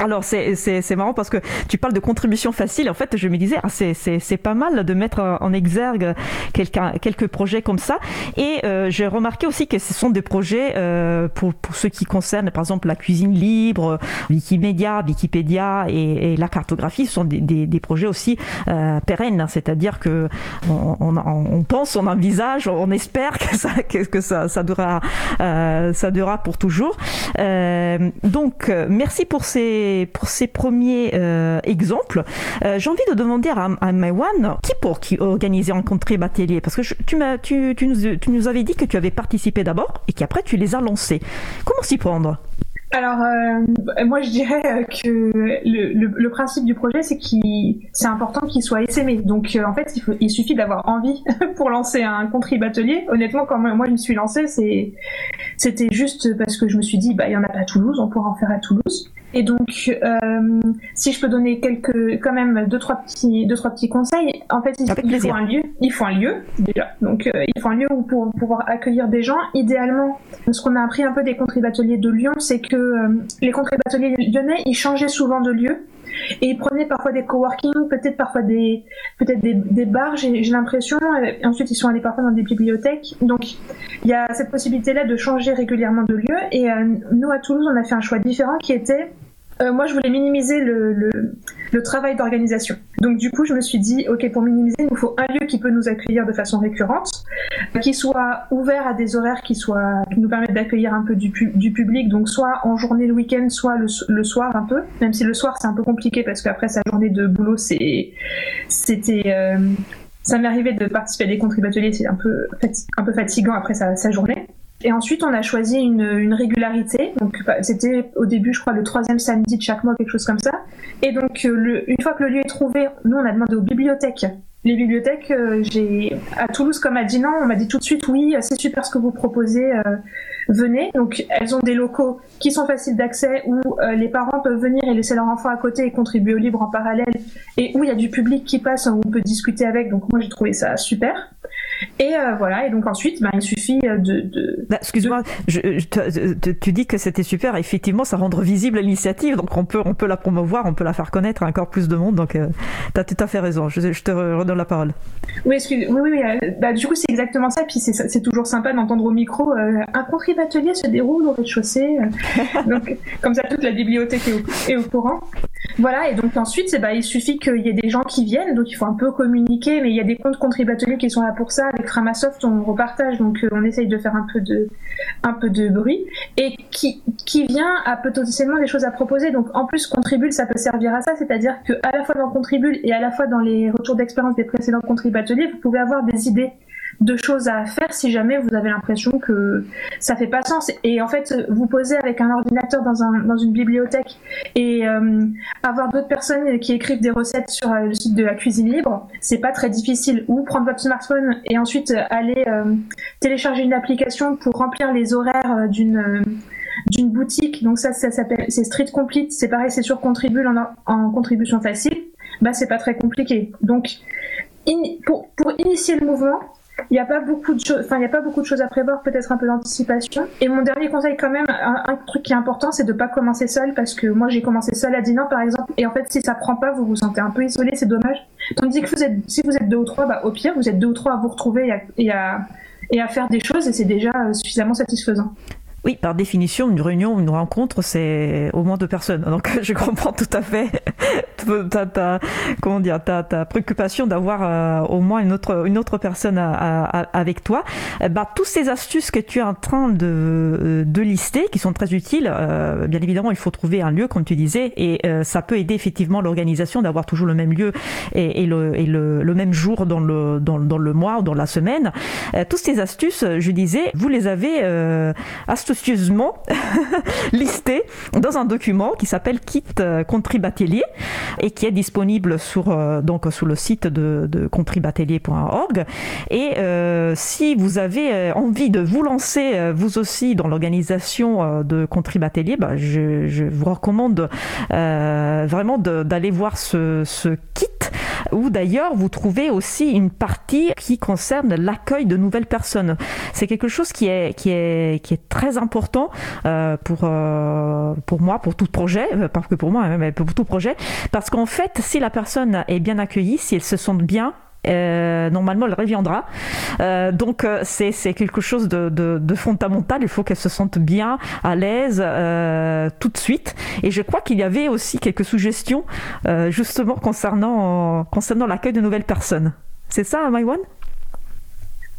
Alors c'est marrant parce que tu parles de contribution facile. En fait, je me disais, ah, c'est pas mal de mettre en exergue quelques projets comme ça. Et euh, j'ai remarqué aussi que ce sont des projets euh, pour, pour ceux qui concernent, par exemple, la cuisine libre, Wikimedia, Wikipédia et, la cartographie. Ce sont des, des, des projets aussi euh, pérennes. C'est-à-dire que on, on, pense, on envisage, on espère que ça, que, que ça, ça durera, euh, ça durera pour toujours. Euh, donc, merci pour ces pour ces premiers euh, exemples, euh, j'ai envie de demander à, à Maïwan, qui pour qui organiser un contrib atelier Parce que tu, nous, avais dit que tu avais participé d'abord et qu'après tu les as lancés. Comment s'y prendre? Alors, euh, moi, je dirais que le, principe du projet, c'est qu'il, c'est important qu'il soit essaimé. Donc, en fait, il, suffit d'avoir envie pour lancer un contrib atelier. Honnêtement, quand moi je me suis lancée, c'était juste parce que je me suis dit, bah, il y en a pas à Toulouse, on pourra en faire à Toulouse. Et donc, euh, si je peux donner quelques, quand même deux trois petits, deux trois petits conseils. En fait, il, faut un lieu. Il faut un lieu déjà. Donc, euh, il faut un lieu où pour pouvoir accueillir des gens. Idéalement, ce qu'on a appris un peu des contrib ateliers de Lyon, c'est que euh, les contrib ateliers lyonnais, ils changeaient souvent de lieu. Et ils prenaient parfois des coworking, peut-être parfois des, peut-être des, des bars, j'ai l'impression. Ensuite, ils sont allés parfois dans des bibliothèques. Donc, il y a cette possibilité-là de changer régulièrement de lieu. Et euh, nous, à Toulouse, on a fait un choix différent qui était euh, moi, je voulais minimiser le, le, travail d'organisation. Donc, du coup, je me suis dit, OK, pour minimiser, il nous faut un lieu qui peut nous accueillir de façon récurrente, qui soit ouvert à des horaires qui, soient, qui nous permettent d'accueillir un peu du, du, public, donc soit en journée le week-end, soit le, le, soir un peu, même si le soir, c'est un peu compliqué parce qu'après sa journée de boulot, c'était... Euh, ça m'est arrivé de participer à des contributeurs, c'est un peu, un peu fatigant après sa, sa journée. Et ensuite, on a choisi une, une régularité. Donc, bah, c'était au début, je crois, le troisième samedi de chaque mois, quelque chose comme ça. Et donc, euh, le, une fois que le lieu est trouvé, nous, on a demandé aux bibliothèques les bibliothèques, euh, j'ai à Toulouse comme à Dinan, on m'a dit tout de suite oui, c'est super ce que vous proposez, euh, venez. Donc elles ont des locaux qui sont faciles d'accès où euh, les parents peuvent venir et laisser leur enfant à côté et contribuer au livre en parallèle et où il y a du public qui passe où on peut discuter avec. Donc moi j'ai trouvé ça super. Et euh, voilà, et donc ensuite, bah, il suffit euh, de. de bah, Excuse-moi, tu dis que c'était super. Effectivement, ça rendre visible l'initiative, donc on peut, on peut la promouvoir, on peut la faire connaître à encore plus de monde. Donc, euh, tu as tout à fait raison. Je, te redonne la parole. Oui, excuse, oui, oui. Bah, du coup, c'est exactement ça. Puis c'est toujours sympa d'entendre au micro un contrib atelier se déroule au rez-de-chaussée. donc, comme ça, toute la bibliothèque est au, est au courant. Voilà, et donc ensuite, bah, il suffit qu'il y ait des gens qui viennent, donc il faut un peu communiquer, mais il y a des comptes contributeurs qui sont là pour ça. Avec Framasoft, on repartage, donc euh, on essaye de faire un peu de, un peu de bruit. Et qui, qui vient a potentiellement des choses à proposer. Donc en plus, Contribule, ça peut servir à ça, c'est-à-dire que à la fois dans Contribule et à la fois dans les retours d'expérience des précédents contributeurs, vous pouvez avoir des idées de choses à faire si jamais vous avez l'impression que ça fait pas sens. Et en fait, vous posez avec un ordinateur dans, un, dans une bibliothèque et euh, avoir d'autres personnes qui écrivent des recettes sur euh, le site de la cuisine libre, c'est pas très difficile. Ou prendre votre smartphone et ensuite aller euh, télécharger une application pour remplir les horaires d'une boutique. Donc ça, ça s'appelle c'est Street Complete. C'est pareil, c'est sur Contribule en, en contribution facile. Bah c'est pas très compliqué. Donc pour, pour initier le mouvement, il n'y a pas beaucoup de choses, à prévoir, peut-être un peu d'anticipation. Et mon dernier conseil, quand même, un, truc qui est important, c'est de pas commencer seul, parce que moi, j'ai commencé seul à Dinan, par exemple, et en fait, si ça prend pas, vous vous sentez un peu isolé, c'est dommage. Tandis que si vous êtes deux ou trois, bah, au pire, vous êtes deux ou trois à vous retrouver et à, et à faire des choses, et c'est déjà euh, suffisamment satisfaisant. Oui, par définition, une réunion, une rencontre, c'est au moins deux personnes. Donc, je comprends tout à fait ta, ta, comment dire, ta, ta préoccupation d'avoir euh, au moins une autre, une autre personne avec toi. Eh bah, toutes ces astuces que tu es en train de, euh, de lister, qui sont très utiles, euh, bien évidemment, il faut trouver un lieu, comme tu disais, et ça peut aider effectivement l'organisation d'avoir toujours le même lieu et, le, et le, le, même jour dans le, dans, dans, le mois ou dans la semaine. toutes ces astuces, je disais, vous les avez astucieuses listé dans un document qui s'appelle Kit euh, Contribatelier et qui est disponible sur, euh, donc, sur le site de, de contribatelier.org. Et euh, si vous avez envie de vous lancer vous aussi dans l'organisation de Contribatelier, bah, je, je, vous recommande vraiment d'aller voir ce, ce kit où d'ailleurs vous trouvez aussi une partie qui concerne l'accueil de nouvelles personnes. C'est quelque chose qui est, qui est, qui est très important euh, pour, euh, pour moi, pour tout projet, euh, pas que pour moi, mais pour tout projet, parce qu'en fait, si la personne est bien accueillie, si elle se sent bien, normalement elle reviendra. donc c'est, quelque chose de, de, fondamental. Il faut qu'elle se sente bien, à l'aise tout de suite. Et je crois qu'il y avait aussi quelques suggestions justement concernant, concernant l'accueil de nouvelles personnes. C'est ça, Maïwan?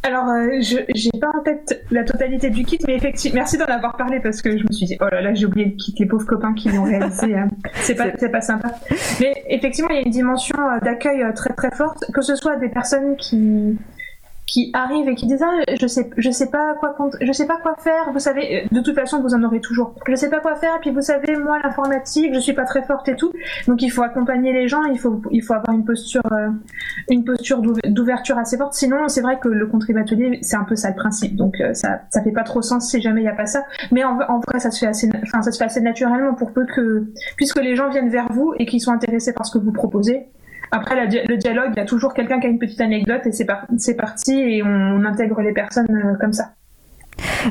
Alors, euh, je j'ai pas en tête la totalité du kit, mais effectivement, merci d'en avoir parlé parce que je me suis dit, oh là là, j'ai oublié le kit, les pauvres copains qui l'ont réalisé, hein. c'est pas, c'est pas sympa. Mais effectivement, il y a une dimension euh, d'accueil euh, très très forte, que ce soit des personnes qui qui arrivent et qui disent ah, je sais je sais pas quoi je sais pas quoi faire. Vous savez de toute façon vous en aurez toujours. Je sais pas quoi faire et puis vous savez moi l'informatique je suis pas très forte et tout. Donc il faut accompagner les gens il faut il faut avoir une posture euh, une posture d'ouverture assez forte. Sinon c'est vrai que le contributeur c'est un peu ça le principe. Donc euh, ça ça fait pas trop sens si jamais il y a pas ça. Mais en, en, vrai ça se fait assez enfin ça se fait assez naturellement pour peu que puisque les gens viennent vers vous et qu'ils sont intéressés par ce que vous proposez après, le dialogue, il y a toujours quelqu'un qui a une petite anecdote et c'est parti et on, intègre les personnes euh, comme ça.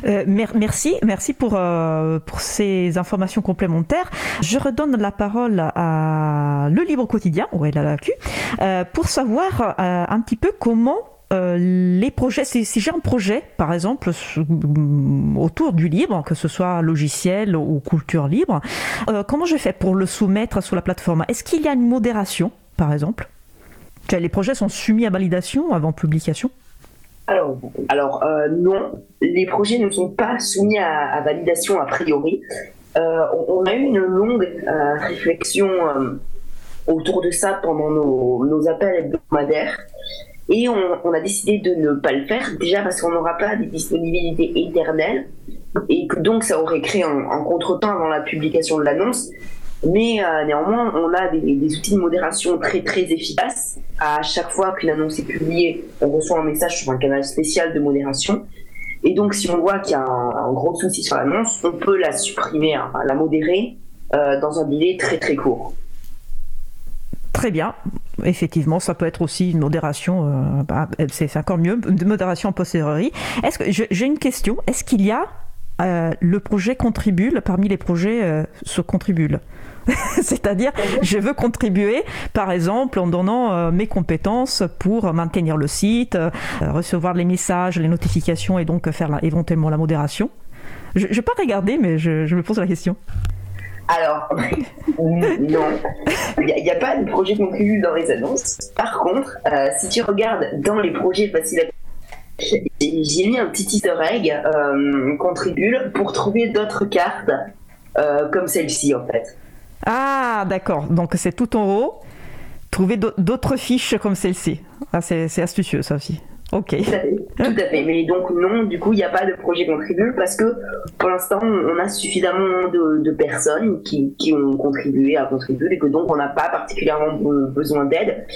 Euh, merci, merci pour, euh, pour ces informations complémentaires. Je redonne la parole à Le Libre Quotidien, elle a la pour savoir un petit peu comment euh, les projets, si, j'ai un projet, par exemple, autour du libre, que ce soit logiciel ou culture libre, euh, comment je fais pour le soumettre sur la plateforme? Est-ce qu'il y a une modération, par exemple Les projets sont soumis à validation avant publication? Alors, euh, non, les projets ne sont pas soumis à, validation a priori. on, a eu une longue réflexion autour de ça pendant nos, nos appels hebdomadaires. Et on, a décidé de ne pas le faire, déjà parce qu'on n'aura pas des disponibilités éternelles, et que donc ça aurait créé un, contretemps avant la publication de l'annonce. Mais euh, néanmoins, on a des, outils de modération très très efficaces. À chaque fois qu'une annonce est publiée, on reçoit un message sur un canal spécial de modération. Et donc, si on voit qu'il y a un, gros souci sur l'annonce, on peut la supprimer, hein, la modérer euh, dans un délai très très court. Très bien. Effectivement, ça peut être aussi une modération, euh, bah, c'est encore mieux, une modération en posteriori. Est-ce que j'ai une question Est-ce qu'il y a le projet Contribule parmi les projets se Contribule? C'est-à-dire, je veux contribuer, par exemple, en donnant mes compétences pour maintenir le site, recevoir les messages, les notifications et donc faire éventuellement la modération. Je ne vais pas regarder, mais je me pose la question. Alors, non, il n'y a, pas de projet contribu dans les annonces. Par contre, euh, si tu regardes dans les projets faciles à j'ai mis un petit easter egg euh, contribule pour trouver d'autres cartes euh, comme celle-ci en fait. Ah d'accord, donc c'est tout en haut. Trouver d'autres fiches comme celle-ci. Ah, c'est astucieux ça aussi. Ok. Tout à, fait, Mais donc, non, du coup, il n'y a pas de projet contribule parce que pour l'instant, on a suffisamment de, personnes qui, ont contribué à contribuer et que donc on n'a pas particulièrement besoin d'aide.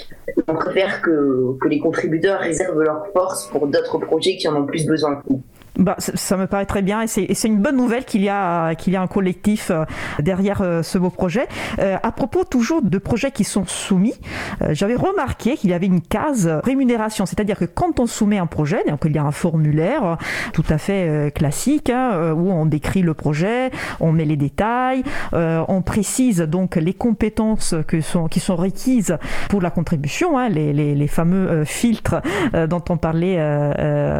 On préfère que, que les contributeurs réservent leur force pour d'autres projets qui en ont plus besoin. Bah, ça me paraît très bien et c'est une bonne nouvelle qu'il y, a, qu'il y a un collectif euh, derrière euh, ce beau projet. Euh, à propos toujours de projets qui sont soumis, j'avais remarqué qu'il y avait une case rémunération, c'est-à-dire que quand on soumet un projet, donc il y a un formulaire tout à fait classique hein, où on décrit le projet, on met les détails, on précise donc les compétences que sont, qui sont requises pour la contribution, hein, les, les, les, fameux filtres dont on parlait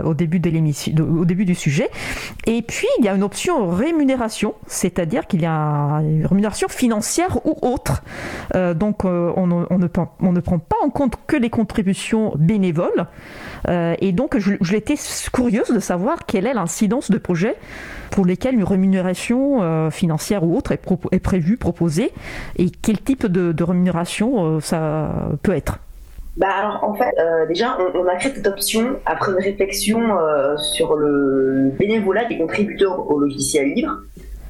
au début de l'émission, au début du sujet. Et puis, il y a une option rémunération, c'est-à-dire qu'il y a une rémunération financière ou autre. Euh, donc, euh, on, ne, on, ne, prend pas en compte que les contributions bénévoles. Euh, et donc, je, l'étais curieuse de savoir quelle est l'incidence de projets pour lesquels une rémunération financière ou autre est, est prévue, proposée, et quel type de rémunération ça peut être. Bah alors en fait euh, déjà on, a créé cette option après une réflexion euh, sur le bénévolat des contributeurs au logiciel libre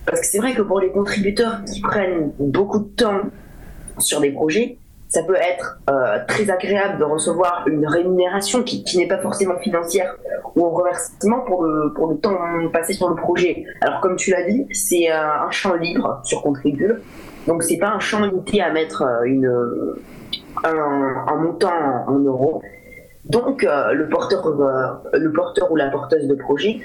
parce que c'est vrai que pour les contributeurs qui prennent beaucoup de temps sur des projets ça peut être euh, très agréable de recevoir une rémunération qui, n'est pas forcément financière ou un reversement pour le, pour le temps passé sur le projet. Alors comme tu l'as dit, c'est un champ libre sur Contribule, donc c'est pas un champ limité à mettre une, un, montant en, euros. Donc, euh, le, porteur, euh, le porteur ou la porteuse de projet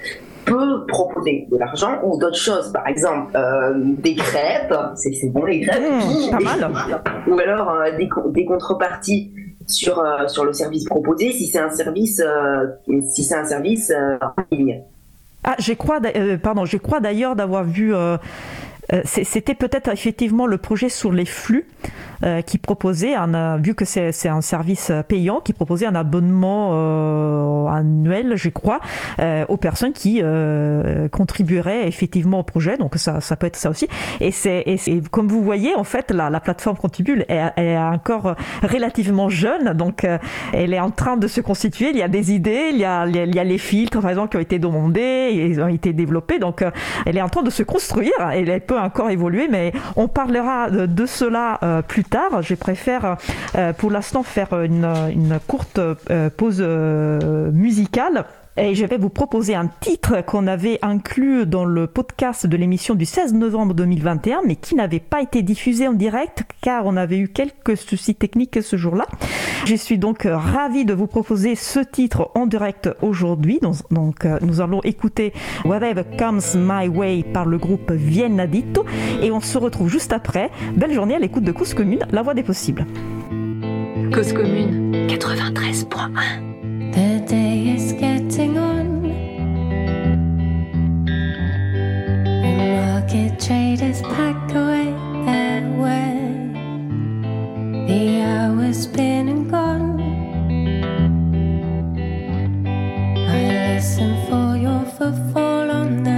peut proposer de l'argent ou d'autres choses, par exemple euh, des crêpes, c'est bon les crêpes, mmh, pas mal. ou alors des, des, contreparties sur, sur le service proposé si c'est un service si c'est un service en ligne. Ah, je crois, pardon, je crois d'ailleurs d'avoir vu c'était peut-être effectivement le projet sur les flux euh, qui proposait, un, euh, vu que c'est un service payant, qui proposait un abonnement euh, annuel, je crois, aux personnes qui contribueraient effectivement au projet. Donc ça, ça peut être ça aussi. Et c'est comme vous voyez, en fait, la, la plateforme Contribule est, est, encore relativement jeune, donc elle est en train de se constituer. Il y a des idées, il y a, il y a les filtres, par exemple, qui ont été demandés, ils ont été développés. Donc elle est en train de se construire. Et elle peut encore évoluer, mais on parlera de, de cela plus tard je préfère euh, pour l'instant faire une, courte euh, pause euh, musicale. Et je vais vous proposer un titre qu'on avait inclus dans le podcast de l'émission du 16 novembre 2021, mais qui n'avait pas été diffusé en direct car on avait eu quelques soucis techniques ce jour-là. Je suis donc ravie de vous proposer ce titre en direct aujourd'hui. Donc, nous allons écouter Whatever Comes My Way par le groupe Vienna Dito et on se retrouve juste après. Belle journée à l'écoute de Cause Commune, la voix des possibles. Cause Commune 93.1 waiting on. And market traders pack away their way The hours spin been and gone. I listen for your footfall on the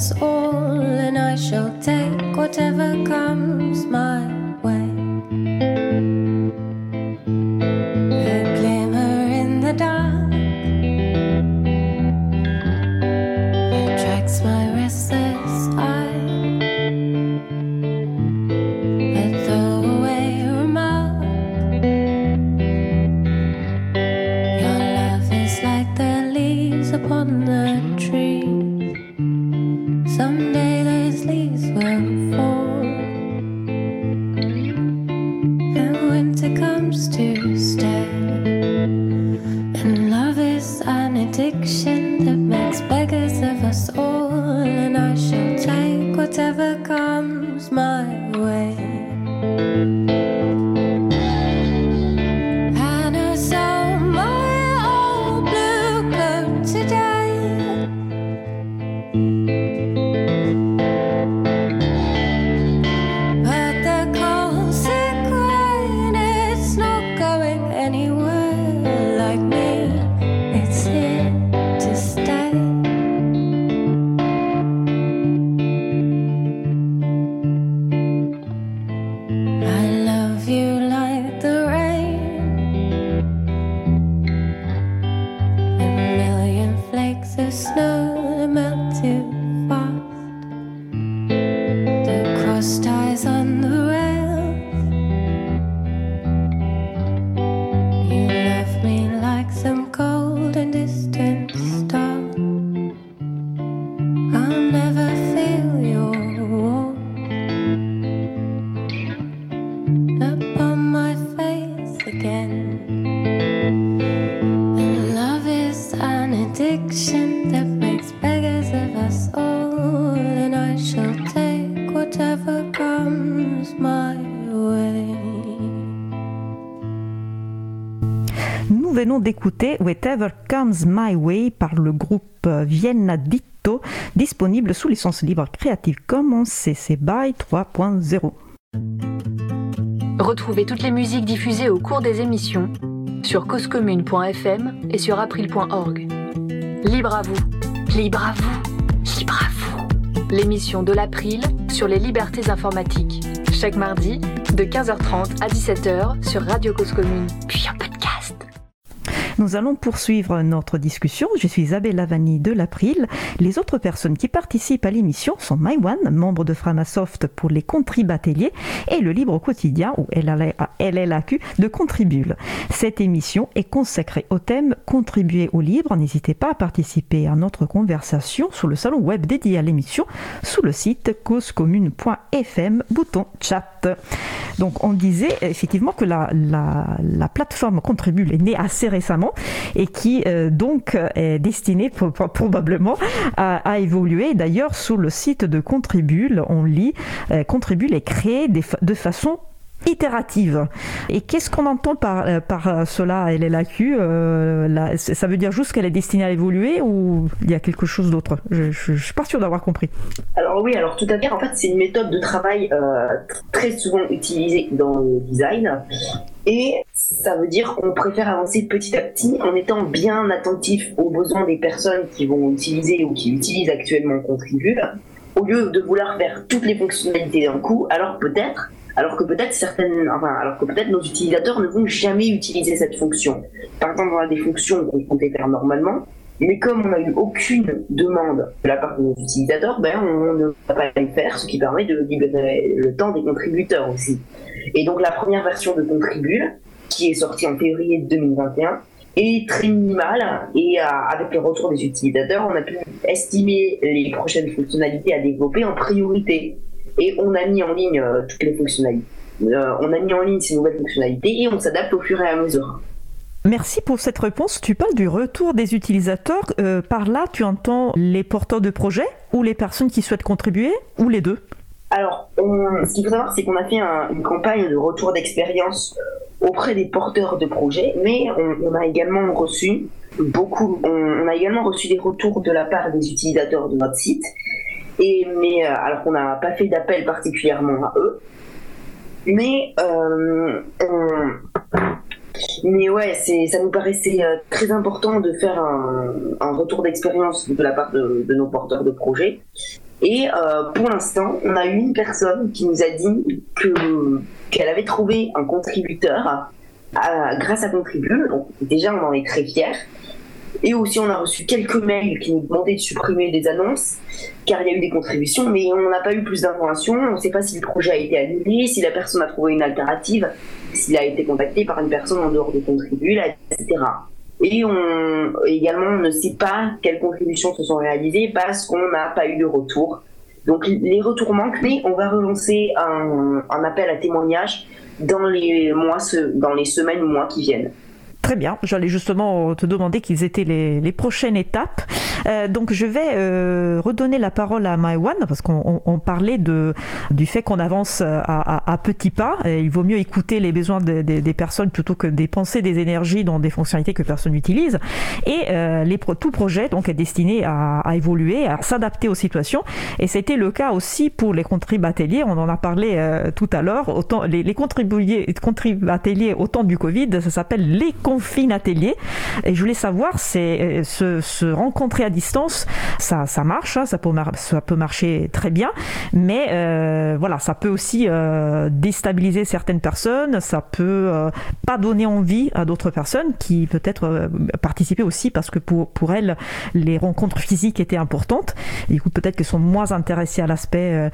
us all, and I shall take whatever comes my My Way par le groupe Vienna Ditto, disponible sous licence libre Creative Commons CC BY 3.0. Retrouvez toutes les musiques diffusées au cours des émissions sur causecommune.fm et sur april.org. Libre à vous, libre à vous, libre à vous. L'émission de l'April sur les libertés informatiques. Chaque mardi, de 15h30 à 17h sur Radio Cause Commune, puis en podcast. Nous allons poursuivre notre discussion. Je suis Isabelle Lavani de l'April. Les autres personnes qui participent à l'émission sont Maïwan, membre de Framasoft pour les contrib ateliers, et le Libre Quotidien, ou LLAQ, de Contribule. Cette émission est consacrée au thème Contribuer au libre. N'hésitez pas à participer à notre conversation sur le salon web dédié à l'émission, sous le site causecommune.fm, bouton chat. Donc on disait effectivement que la plateforme Contribule est née assez récemment et qui euh, donc est destiné probablement à, évoluer. D'ailleurs, sur le site de Contribule, on lit euh, Contribule est créé de façon itérative. Et qu'est-ce qu'on entend par, euh, cela, LLAQ euh, Ça veut dire juste qu'elle est destinée à évoluer ou il y a quelque chose d'autre? Je ne suis pas sûre d'avoir compris. Alors oui, alors tout à fait, en fait c'est une méthode de travail euh, très souvent utilisée dans le design. Et ça veut dire qu'on préfère avancer petit à petit en étant bien attentif aux besoins des personnes qui vont utiliser ou qui utilisent actuellement Contribule, au lieu de vouloir faire toutes les fonctionnalités d'un coup, alors peut-être alors que peut-être certaines, enfin, alors que peut-être nos utilisateurs ne vont jamais utiliser cette fonction. Par exemple, on a des fonctions qu'on comptait faire normalement, mais comme on n'a eu aucune demande de la part de nos utilisateurs, ben on ne va pas les faire, ce qui permet de libérer le temps des contributeurs aussi. Et donc la première version de Contribule, qui est sortie en février 2021, est très minimale et euh, avec le retour des utilisateurs, on a pu estimer les prochaines fonctionnalités à développer en priorité et on a mis en ligne euh, toutes les fonctionnalités. Euh, on a mis en ligne ces nouvelles fonctionnalités et on s'adapte au fur et à mesure. Merci pour cette réponse. Tu parles du retour des utilisateurs. Euh, par là, tu entends les porteurs de projets ou les personnes qui souhaitent contribuer ou les deux? Alors, ce qu'il faut savoir, c'est qu'on a fait une campagne de retour d'expérience auprès des porteurs de projets, mais on, a également reçu beaucoup, on, a également reçu des retours de la part des utilisateurs de notre site. Et mais euh, alors qu'on n'a pas fait d'appel particulièrement à eux, mais euh, mais ouais, ça nous paraissait euh, très important de faire un, retour d'expérience de la part de, nos porteurs de projets. Et euh, pour l'instant, on a une personne qui nous a dit que, qu'elle avait trouvé un contributeur à, grâce à Contribule. Donc déjà, on en est très fiers. Et aussi, on a reçu quelques mails qui nous demandaient de supprimer des annonces, car il y a eu des contributions, mais on n'a pas eu plus d'informations. On ne sait pas si le projet a été annulé, si la personne a trouvé une alternative, s'il a été contacté par une personne en dehors de Contribule, etc. Et on, également, on ne sait pas quelles contributions se sont réalisées parce qu'on n'a pas eu de retour. Donc les retours manquent, mais on va relancer un, un appel à témoignages dans les mois, dans les semaines ou mois qui viennent. Très bien, j'allais justement te demander quelles étaient les, prochaines étapes. Euh, donc je vais euh, redonner la parole à Maïwan parce qu'on on, parlait du fait qu'on avance à, à, petits pas. Il vaut mieux écouter les besoins des, personnes plutôt que dépenser des énergies dans des fonctionnalités que personne n'utilise. Et euh, tout projet donc est destiné à, évoluer, à s'adapter aux situations. Et c'était le cas aussi pour les ateliers. On en a parlé euh, tout à l'heure. Les, les ateliers au temps du Covid, ça s'appelle les confine atelier. Et je voulais savoir, c'est se, se, rencontrer à distance, ça, ça marche, hein, ça, peut ça peut marcher très bien, mais euh, voilà, ça peut aussi euh, déstabiliser certaines personnes, ça peut euh, pas donner envie à d'autres personnes qui peut-être participaient aussi parce que pour, pour elles, les rencontres physiques étaient importantes. Et du coup, peut-être qu'elles sont moins intéressées à l'aspect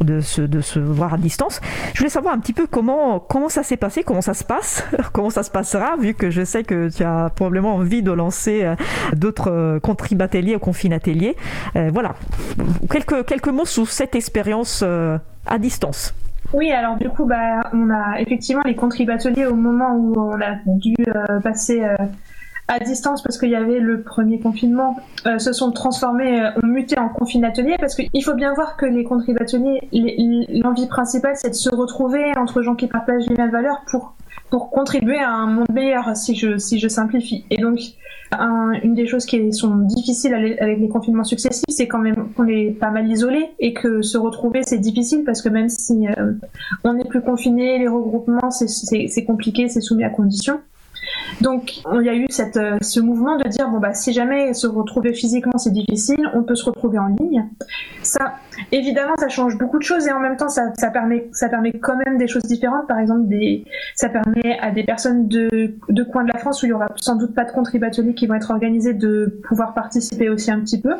de se, de se voir à distance. Je voulais savoir un petit peu comment, comment ça s'est passé, comment ça se passe, comment ça se passera, vu que je sais que tu as probablement envie de lancer euh, d'autres euh, contribateliers ou confinateliers. Euh, voilà, quelques, quelques mots sur cette expérience à distance. Oui, alors du coup, bah, on a effectivement les contribateliers au moment où on a dû passer à distance parce qu'il y avait le premier confinement, se sont transformés, ont muté en confinateliers parce qu'il faut bien voir que les contribateliers, l'envie principale, c'est de se retrouver entre gens qui partagent les mêmes valeurs pour pour contribuer à un monde meilleur, si je, si je simplifie. Et donc, une des choses qui sont difficiles avec les confinements successifs, c'est quand même qu'on est pas mal isolé et que se retrouver, c'est difficile parce que même si euh, on n'est plus confiné, les regroupements, c'est compliqué, c'est soumis à conditions. Donc, il y a eu euh, ce mouvement de dire bon bah si jamais se retrouver physiquement c'est difficile, on peut se retrouver en ligne. Ça, évidemment, ça change beaucoup de choses et en même temps, ça, permet, ça permet quand même des choses différentes. Par exemple, ça permet à des personnes de, de coins de la France où il y aura sans doute pas de contributions qui vont être organisés de pouvoir participer aussi un petit peu.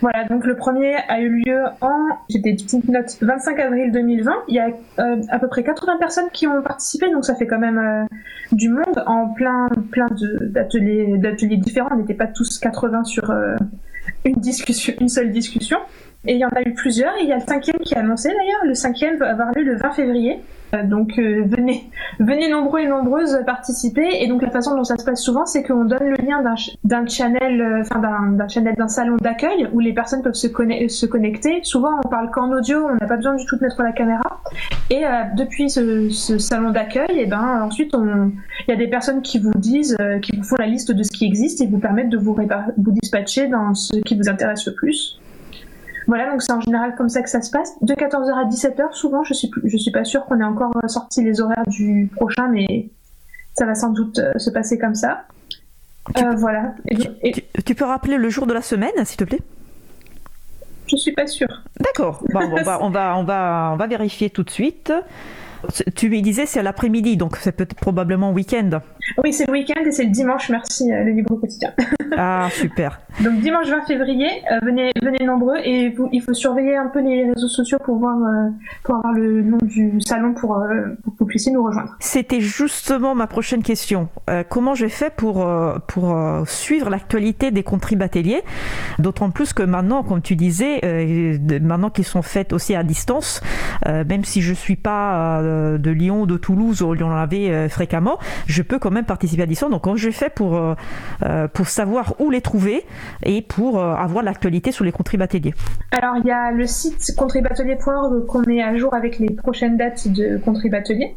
Voilà, donc le premier a eu lieu en, j'ai des petites notes, 25 avril 2020. Il y a euh, à peu près 80 personnes qui ont participé, donc ça fait quand même euh, du monde en plein, plein d'ateliers, d'ateliers différents. On n'était pas tous 80 sur euh, une discussion, une seule discussion. Et il y en a eu plusieurs. Et il y a le cinquième qui est annoncé d'ailleurs. Le cinquième va avoir lieu le 20 février. Euh, donc euh, venez, venez nombreux et nombreuses participer. Et donc la façon dont ça se passe souvent, c'est qu'on donne le lien d'un channel, euh, enfin d'un channel, d'un salon d'accueil où les personnes peuvent se, se connecter. Souvent, on parle qu'en audio, on n'a pas besoin du tout de mettre la caméra. Et depuis ce, ce salon d'accueil, et eh ben ensuite, il y a des personnes qui vous disent, qui vous font la liste de ce qui existe et vous permettent de vous, vous dispatcher dans ce qui vous intéresse le plus. Voilà, donc c'est en général comme ça que ça se passe. De 14h à 17h, souvent, je suis, je suis pas sûre qu'on ait encore euh, sorti les horaires du prochain, mais ça va sans doute euh, se passer comme ça. Tu, euh, voilà. tu, peux rappeler le jour de la semaine, s'il te plaît? Je suis pas sûre. D'accord. Bon, on, va, on, va, on, va, on va vérifier tout de suite. Tu me disais c'est l'après-midi, donc c'est peut-être probablement week-end. Oui, c'est le week-end et c'est le dimanche, merci, euh, le libre quotidien. ah, super. Donc dimanche 20 février, euh, venez, venez nombreux et il faut surveiller un peu les réseaux sociaux pour voir, euh, pour avoir le nom du salon pour, pour que vous puissiez nous rejoindre. C'était justement ma prochaine question. comment j'ai fait pour, pour suivre l'actualité des contribateliers D'autant plus que maintenant, comme tu disais, maintenant qu'ils sont faits aussi à distance, même si je suis pas de Lyon, de Toulouse, où on en avait fréquemment, je peux quand même participer à distance. Donc, comment je fais pour, pour savoir où les trouver et pour avoir l'actualité sur les contribateliers Alors, il y a le site contribatelier.org qu'on met à jour avec les prochaines dates de contribatelier.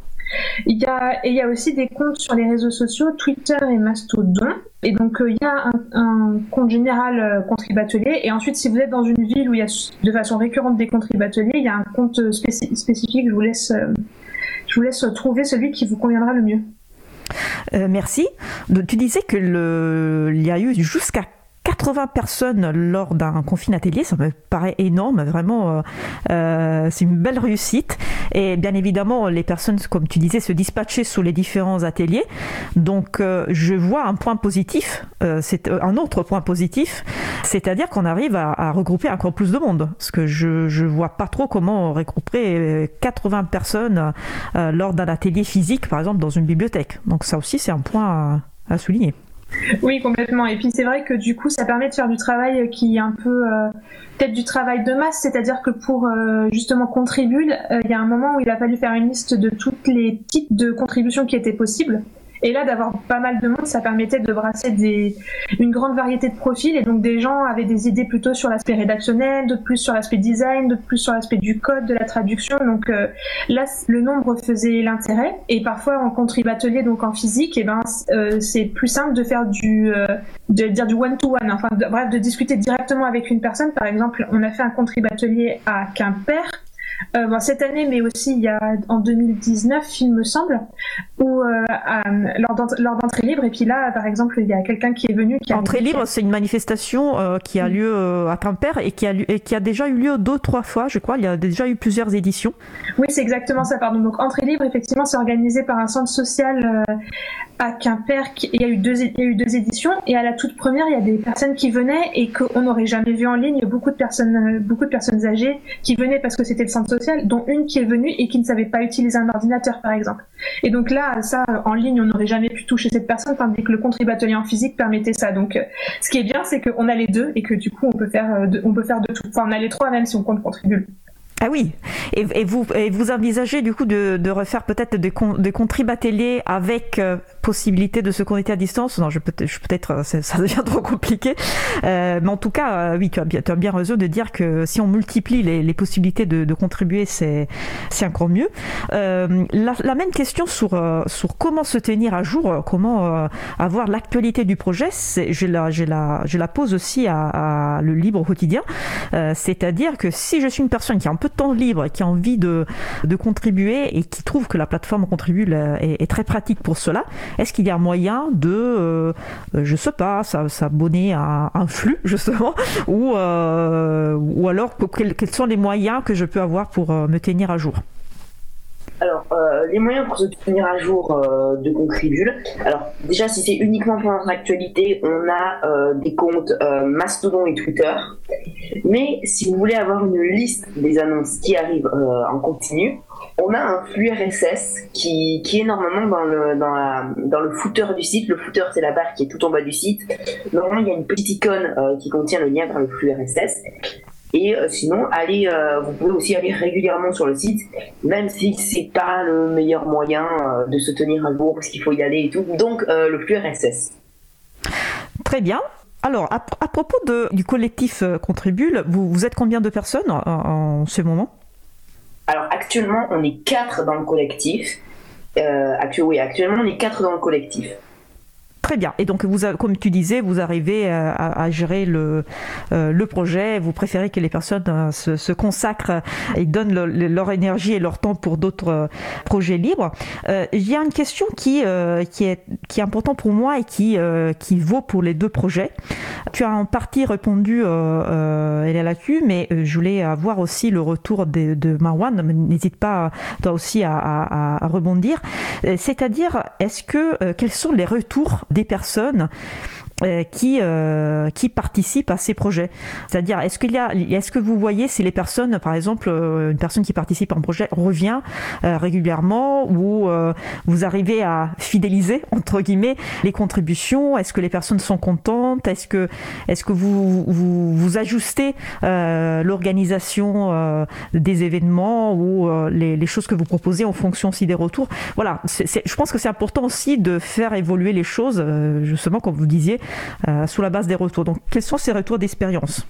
Il y, a, et il y a aussi des comptes sur les réseaux sociaux, Twitter et Mastodon. Et donc, il y a un, compte général euh, Contribatelier. Et ensuite, si vous êtes dans une ville où il y a de façon récurrente des contribateliers, il y a un compte spécifique. Je vous laisse, je vous laisse trouver celui qui vous conviendra le mieux. Merci. Tu disais que le, il y a eu jusqu'à 80 personnes lors d'un confinement atelier, ça me paraît énorme, vraiment, euh, euh, c'est une belle réussite. Et bien évidemment, les personnes, comme tu disais, se dispatchaient sous les différents ateliers. Donc, euh, je vois un point positif, c'est un autre point positif, c'est-à-dire qu'on arrive à, regrouper encore plus de monde. Parce que je ne vois pas trop comment regrouper 80 personnes lors d'un atelier physique, par exemple, dans une bibliothèque. Donc, ça aussi, c'est un point à souligner. Oui, complètement. Et puis c'est vrai que du coup, ça permet de faire du travail qui est un peu euh, peut-être du travail de masse, c'est-à-dire que pour euh, justement contribuer, euh, il y a un moment où il a fallu faire une liste de toutes les types de contributions qui étaient possibles. Et là, d'avoir pas mal de monde, ça permettait de brasser des, une grande variété de profils. Et donc, des gens avaient des idées plutôt sur l'aspect rédactionnel, d'autres plus sur l'aspect design, d'autres plus sur l'aspect du code, de la traduction. Donc, euh, là, le nombre faisait l'intérêt. Et parfois, en contrib atelier, donc en physique, et eh ben, euh, c'est plus simple de faire du, euh, de dire du one-to-one. Enfin, bref, de discuter directement avec une personne. Par exemple, on a fait un contrib atelier à Quimper euh, cette année, mais aussi il y a en 2019, il me semble, où euh, lors d'entrée libre. Et puis là, par exemple, il y a quelqu'un qui est venu. Qui entrée libre, c'est une manifestation euh, qui a lieu à Quimper et qui a, et qui a déjà eu lieu deux, trois fois, je crois. Il y a déjà eu plusieurs éditions. Oui, c'est exactement ça. Pardon. Donc entrée libre, effectivement, c'est organisé par un centre social à Quimper. Il y a eu deux, il y a eu deux éditions. Et à la toute première, il y a des personnes qui venaient et qu'on n'aurait jamais vu en ligne. Beaucoup de personnes, beaucoup de personnes âgées qui venaient parce que c'était le centre social, dont une qui est venue et qui ne savait pas utiliser un ordinateur, par exemple. Et donc là, ça, en ligne, on n'aurait jamais pu toucher cette personne, tandis que le contribatelier en physique permettait ça. Donc, euh, ce qui est bien, c'est qu'on a les deux et que du coup, on peut faire, euh, de, on peut faire de tout. Enfin, on a les trois, même si on compte contribuer. Ah oui, et, vous, et vous envisagez du coup de, de refaire peut-être des, des contribateliers avec euh, possibilité de se connecter à distance? Non, je peut peut-être euh, ça devient trop compliqué, euh, mais en tout cas, euh, oui, tu as, bien, tu as bien raison de dire que si on multiplie les, les possibilités de, contribuer, c'est encore mieux. La, même question sur sur comment se tenir à jour, comment avoir l'actualité du projet, je la je la je la pose aussi à, le libre quotidien, c'est-à-dire que si je suis une personne qui a un peu de temps libre et qui a envie de, de contribuer et qui trouve que la plateforme contribue est, très pratique pour cela, est-ce qu'il y a moyen de, euh, je sais pas, s'abonner à un flux justement, ou, euh, ou alors quels, sont les moyens que je peux avoir pour euh, me tenir à jour? Alors, euh, les moyens pour se tenir à jour euh, de Contribule. Alors, déjà, si c'est uniquement pour notre actualité, on a euh, des comptes Mastodon et Twitter. Mais si vous voulez avoir une liste des annonces qui arrivent en continu, on a un flux RSS qui, est normalement dans le, dans, dans le footer du site. Le footer, c'est la barre qui est tout en bas du site. Normalement, il y a une petite icône qui contient le lien vers le flux RSS. Et euh, sinon, allez, euh, vous pouvez aussi aller régulièrement sur le site, même si c'est pas le meilleur moyen euh, de se tenir à jour parce qu'il faut y aller et tout. Donc, le flux RSS. Très bien. Alors, à, propos de, du collectif Contribule, vous, vous, êtes combien de personnes en, ce moment? Alors, actuellement, on est quatre dans le collectif. oui, actuellement, on est quatre dans le collectif. Très bien. Et donc, vous, comme tu disais, vous arrivez euh, à, gérer le, euh, le projet. Vous préférez que les personnes euh, se, consacrent et donnent leur énergie et leur temps pour d'autres projets libres. Il y a une question qui, est, importante pour moi et qui, vaut pour les deux projets. Tu as en partie répondu, est là-dessus, mais je voulais avoir aussi le retour de, Marwan. N'hésite pas, toi aussi, à, rebondir. C'est-à-dire, quels sont les retours des personnes qui, qui participent à ces projets. C'est-à-dire, est-ce qu'il y a, est-ce que vous voyez si les personnes, par exemple, une personne qui participe à un projet revient régulièrement ou vous arrivez à fidéliser entre guillemets les contributions? Est-ce que les personnes sont contentes? Est-ce que, est-ce que vous, vous, vous ajustez l'organisation des événements ou les, les, choses que vous proposez en fonction aussi des retours? Voilà, je pense que c'est important aussi de faire évoluer les choses, justement, comme vous disiez, euh, sous la base des retours. Donc, quels sont ces retours d'expérience?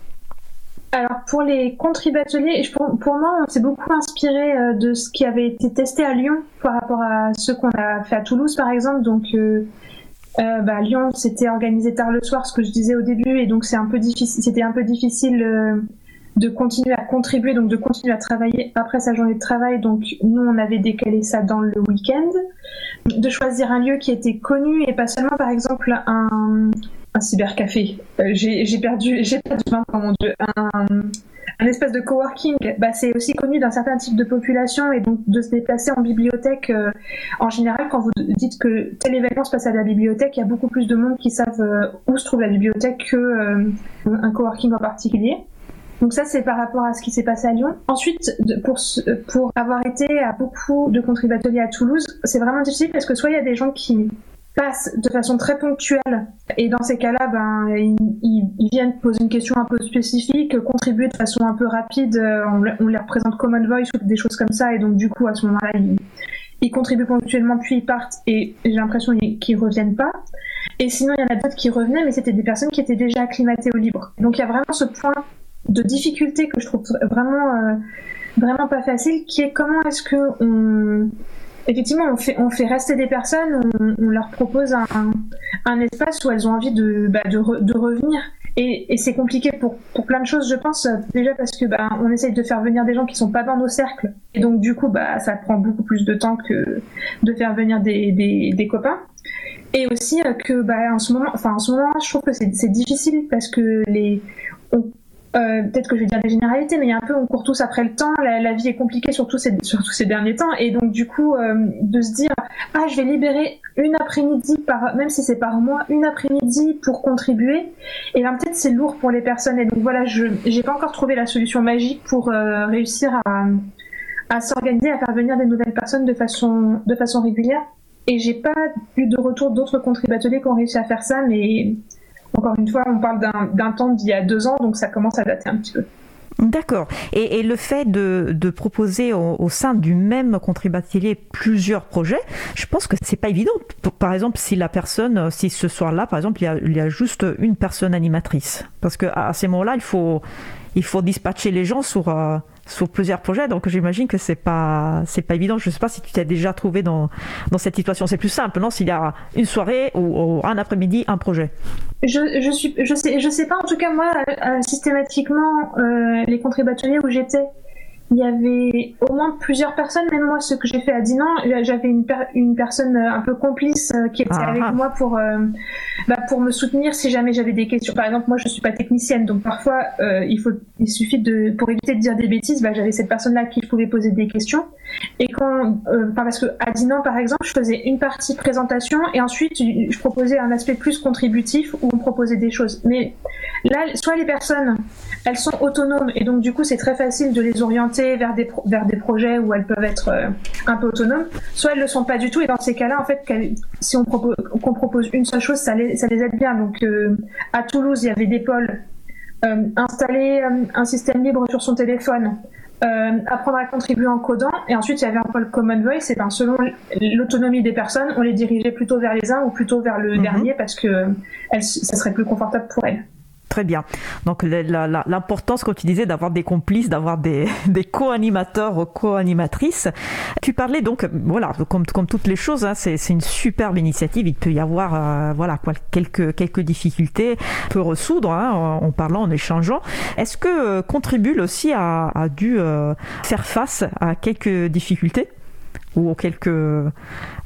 Alors pour les contributeurs, pour, moi, on s'est beaucoup inspiré euh, de ce qui avait été testé à Lyon par rapport à ce qu'on a fait à Toulouse, par exemple. Donc euh, bah, Lyon, c'était organisé tard le soir, ce que je disais au début, et donc c'est un peu difficile. C'était un peu difficile de continuer à contribuer, donc de continuer à travailler après sa journée de travail. Donc nous, on avait décalé ça dans le week-end, de choisir un lieu qui était connu et pas seulement par exemple un, un cybercafé. Euh, j'ai perdu, j'ai perdu mon dieu, un, un espèce de coworking. Bah, c'est aussi connu d'un certain type de population et donc de se déplacer en bibliothèque. Euh, en général, quand vous dites que tel événement se passe à la bibliothèque, il y a beaucoup plus de monde qui savent euh, où se trouve la bibliothèque que un coworking en particulier. Donc ça, c'est par rapport à ce qui s'est passé à Lyon. Ensuite, pour, pour avoir été à beaucoup de contribuateliers à Toulouse, c'est vraiment difficile parce que soit il y a des gens qui passent de façon très ponctuelle et dans ces cas-là, ben, ils, ils, viennent poser une question un peu spécifique, contribuer de façon un peu rapide, on, on les représente Common Voice ou des choses comme ça et donc du coup à ce moment-là, ils, ils contribuent ponctuellement puis ils partent et j'ai l'impression qu'ils reviennent pas. Et sinon, il y en a d'autres qui revenaient, mais c'était des personnes qui étaient déjà acclimatées au libre. Donc il y a vraiment ce point de difficulté que je trouve vraiment euh, vraiment pas facile, qui est comment est-ce que on effectivement on fait on fait rester des personnes, on, leur propose un, un, espace où elles ont envie de bah, de, de, revenir. Et, et c'est compliqué pour, pour plein de choses, je pense. Déjà parce que bah, on essaye de faire venir des gens qui sont pas dans nos cercles, et donc du coup bah ça prend beaucoup plus de temps que de faire venir des, des, des copains. Et aussi euh, que bah en ce moment, enfin en ce moment, je trouve que c'est difficile parce que les on, euh, peut-être que je vais dire des généralités, mais il y a un peu, on court tous après le temps, la, vie est compliquée surtout ces, ces derniers temps, et donc du coup, euh, de se dire, ah, je vais libérer une après-midi, par, même si c'est par mois, une après-midi pour contribuer, et là peut-être c'est lourd pour les personnes, et donc voilà, je j'ai pas encore trouvé la solution magique pour euh, réussir à, s'organiser, à faire venir des nouvelles personnes de façon, régulière, et j'ai pas eu de retour d'autres contributeurs qui ont réussi à faire ça, mais encore une fois, on parle d'un temps d'il y a deux ans, donc ça commence à dater un petit peu. D'accord. Et, le fait de, proposer au, sein du même contribuable plusieurs projets, je pense que c'est pas évident. Par exemple, si la personne, si ce soir-là, par exemple, il y, a, il y, a, juste une personne animatrice, parce que à ces moments-là, il faut il faut dispatcher les gens sur euh, sur plusieurs projets. Donc j'imagine que c'est pas c'est pas évident. Je sais pas si tu t'es déjà trouvé dans dans cette situation. C'est plus simple, non S'il y a une soirée ou, un après-midi, un projet. Je, je suis je sais je sais pas. En tout cas moi euh, systématiquement euh, les contributeurs où j'étais il y avait au moins plusieurs personnes, même moi, ce que j'ai fait à Dinan, j'avais une, une personne euh, un peu complice euh, qui était ah, avec ah. moi pour, euh, bah, pour me soutenir si jamais j'avais des questions. Par exemple, moi, je suis pas technicienne, donc parfois, il, faut, il suffit de, pour éviter de dire des bêtises, bah, j'avais cette personne-là à qui je pouvais poser des questions. Et quand, parce que à Dinan, par exemple, je faisais une partie présentation et ensuite, je proposais un aspect plus contributif où on proposait des choses. Mais là, soit les personnes, elles sont autonomes et donc, du coup, c'est très facile de les orienter vers des, vers des projets où elles peuvent être euh, un peu autonomes, soit elles le sont pas du tout. Et dans ces cas-là, en fait, si on propose, qu'on propose une seule chose, ça les, ça les aide bien. Donc, euh, à Toulouse, il y avait des pôles. Euh, installer un système libre sur son téléphone, apprendre à contribuer en codant, et ensuite il y avait un pôle Common Voice, et ben selon l'autonomie des personnes, on les dirigeait plutôt vers les uns ou plutôt vers le mhm. dernier parce que ça serait plus confortable pour elles. Très bien. Donc l'importance, comme tu disais, d'avoir des complices, d'avoir des, co-animateurs ou co-animatrices. Tu parlais donc, voilà, comme, toutes les choses, hein, c'est une superbe initiative. Il peut y avoir euh, voilà, quelques, quelques difficultés, peut ressoudre hein, en, parlant, en échangeant. Est-ce que euh, Contribule aussi a, a dû euh, faire face à quelques difficultés ou quelques...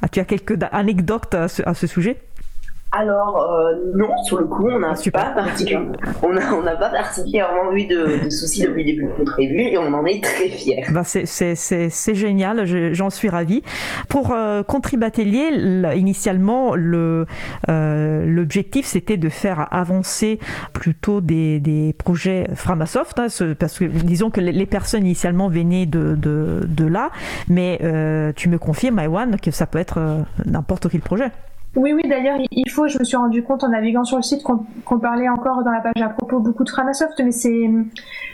As-tu as quelques anecdotes à ce sujet? Alors euh, non, sur le coup, on n'a pas particulièrement, on a, on pas particulièrement eu de, de, soucis depuis le début de contribuer et on en est très fiers. Bah c'est, génial, j'en suis ravie. Pour euh, Contribatelier, initialement, le, euh, l'objectif c'était de faire avancer plutôt des, des projets Framasoft, hein, parce que disons que les personnes initialement venaient de, de, de là, mais euh, tu me confirmes, Maïwan, que ça peut être euh, n'importe quel projet. Oui, oui, d'ailleurs, il faut, je me suis rendu compte en naviguant sur le site qu'on parlait encore dans la page à propos beaucoup de Framasoft, mais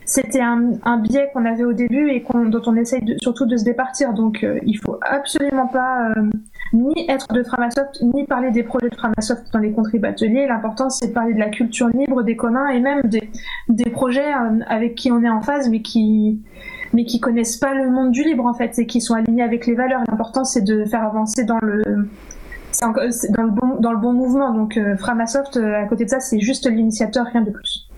c'était un, biais qu'on avait au début et dont on essaye surtout de se départir. Donc, euh, il faut absolument pas euh, ni être de Framasoft, ni parler des projets de Framasoft dans les contributeurs. L'important, c'est de parler de la culture libre, des communs et même des, des projets euh, avec qui on est en phase, mais qui mais qui connaissent pas le monde du libre en fait et qui sont alignés avec les valeurs. L'important, c'est de faire avancer dans le c'est dans le bon mouvement. Donc euh, Framasoft, euh, à côté de ça, c'est juste l'initiateur, rien de plus.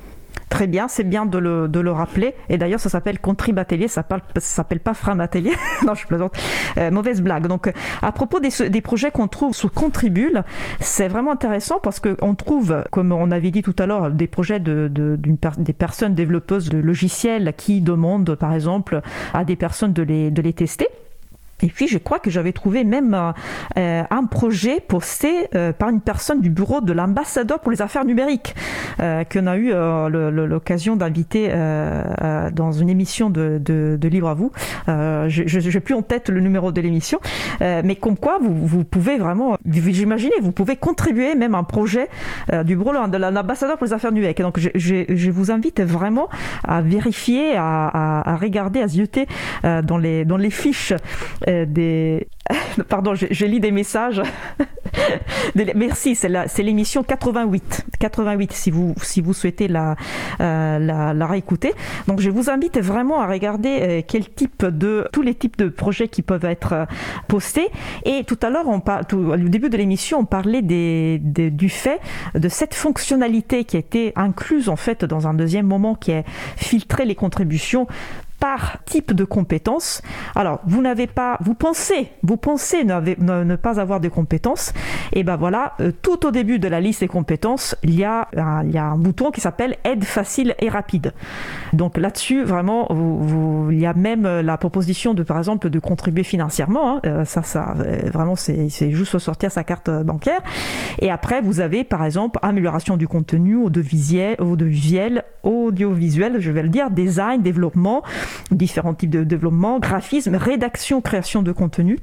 Très bien, c'est bien de le, de le, rappeler. Et d'ailleurs, ça s'appelle Contrib Atelier, ça s'appelle pas Fram Atelier. non, je plaisante. Euh, mauvaise blague. Donc, à propos des, des projets qu'on trouve sous Contribule, c'est vraiment intéressant parce qu'on trouve, comme on avait dit tout à l'heure, des projets de, de des personnes développeuses de logiciels qui demandent, par exemple, à des personnes de les, de les tester. Et puis, je crois que j'avais trouvé même euh, un projet posté euh, par une personne du bureau de l'ambassadeur pour les affaires numériques, euh, qu'on a eu euh, l'occasion d'inviter euh, dans une émission de, de, de Libre à vous. je n'ai plus en tête le numéro de l'émission, mais comme quoi vous, vous pouvez vraiment, j'imagine, vous pouvez contribuer même à un projet du bureau de l'ambassadeur pour les affaires numériques. Donc, je, je, je, vous invite vraiment à vérifier, à, à, à regarder, à zioter dans, les, dans les fiches euh, des... Pardon, je, lis des messages. Merci, c'est l'émission 88. 88, si vous, si vous souhaitez la, euh, la, la, réécouter. Donc, je vous invite vraiment à regarder euh, quel type de, tous les types de projets qui peuvent être postés. Et tout à l'heure, au début de l'émission, on parlait des, du fait de cette fonctionnalité qui a été incluse, en fait, dans un deuxième moment, qui est filtrer les contributions par type de compétences. Alors, vous n'avez pas, vous pensez, vous pensez ne, pas avoir de compétences, et ben voilà, euh, tout au début de la liste des compétences, il y a un, bouton qui s'appelle aide facile et rapide. Donc là-dessus, vraiment, vous, il y a même euh, la proposition de, par exemple, de contribuer financièrement. Hein. Euh, ça, ça, vraiment, c'est juste sortir sa carte bancaire. Et après, vous avez, par exemple, amélioration du contenu audiovisuel, audiovisuel, je vais le dire, design, développement différents types de développement, graphisme, rédaction, création de contenu,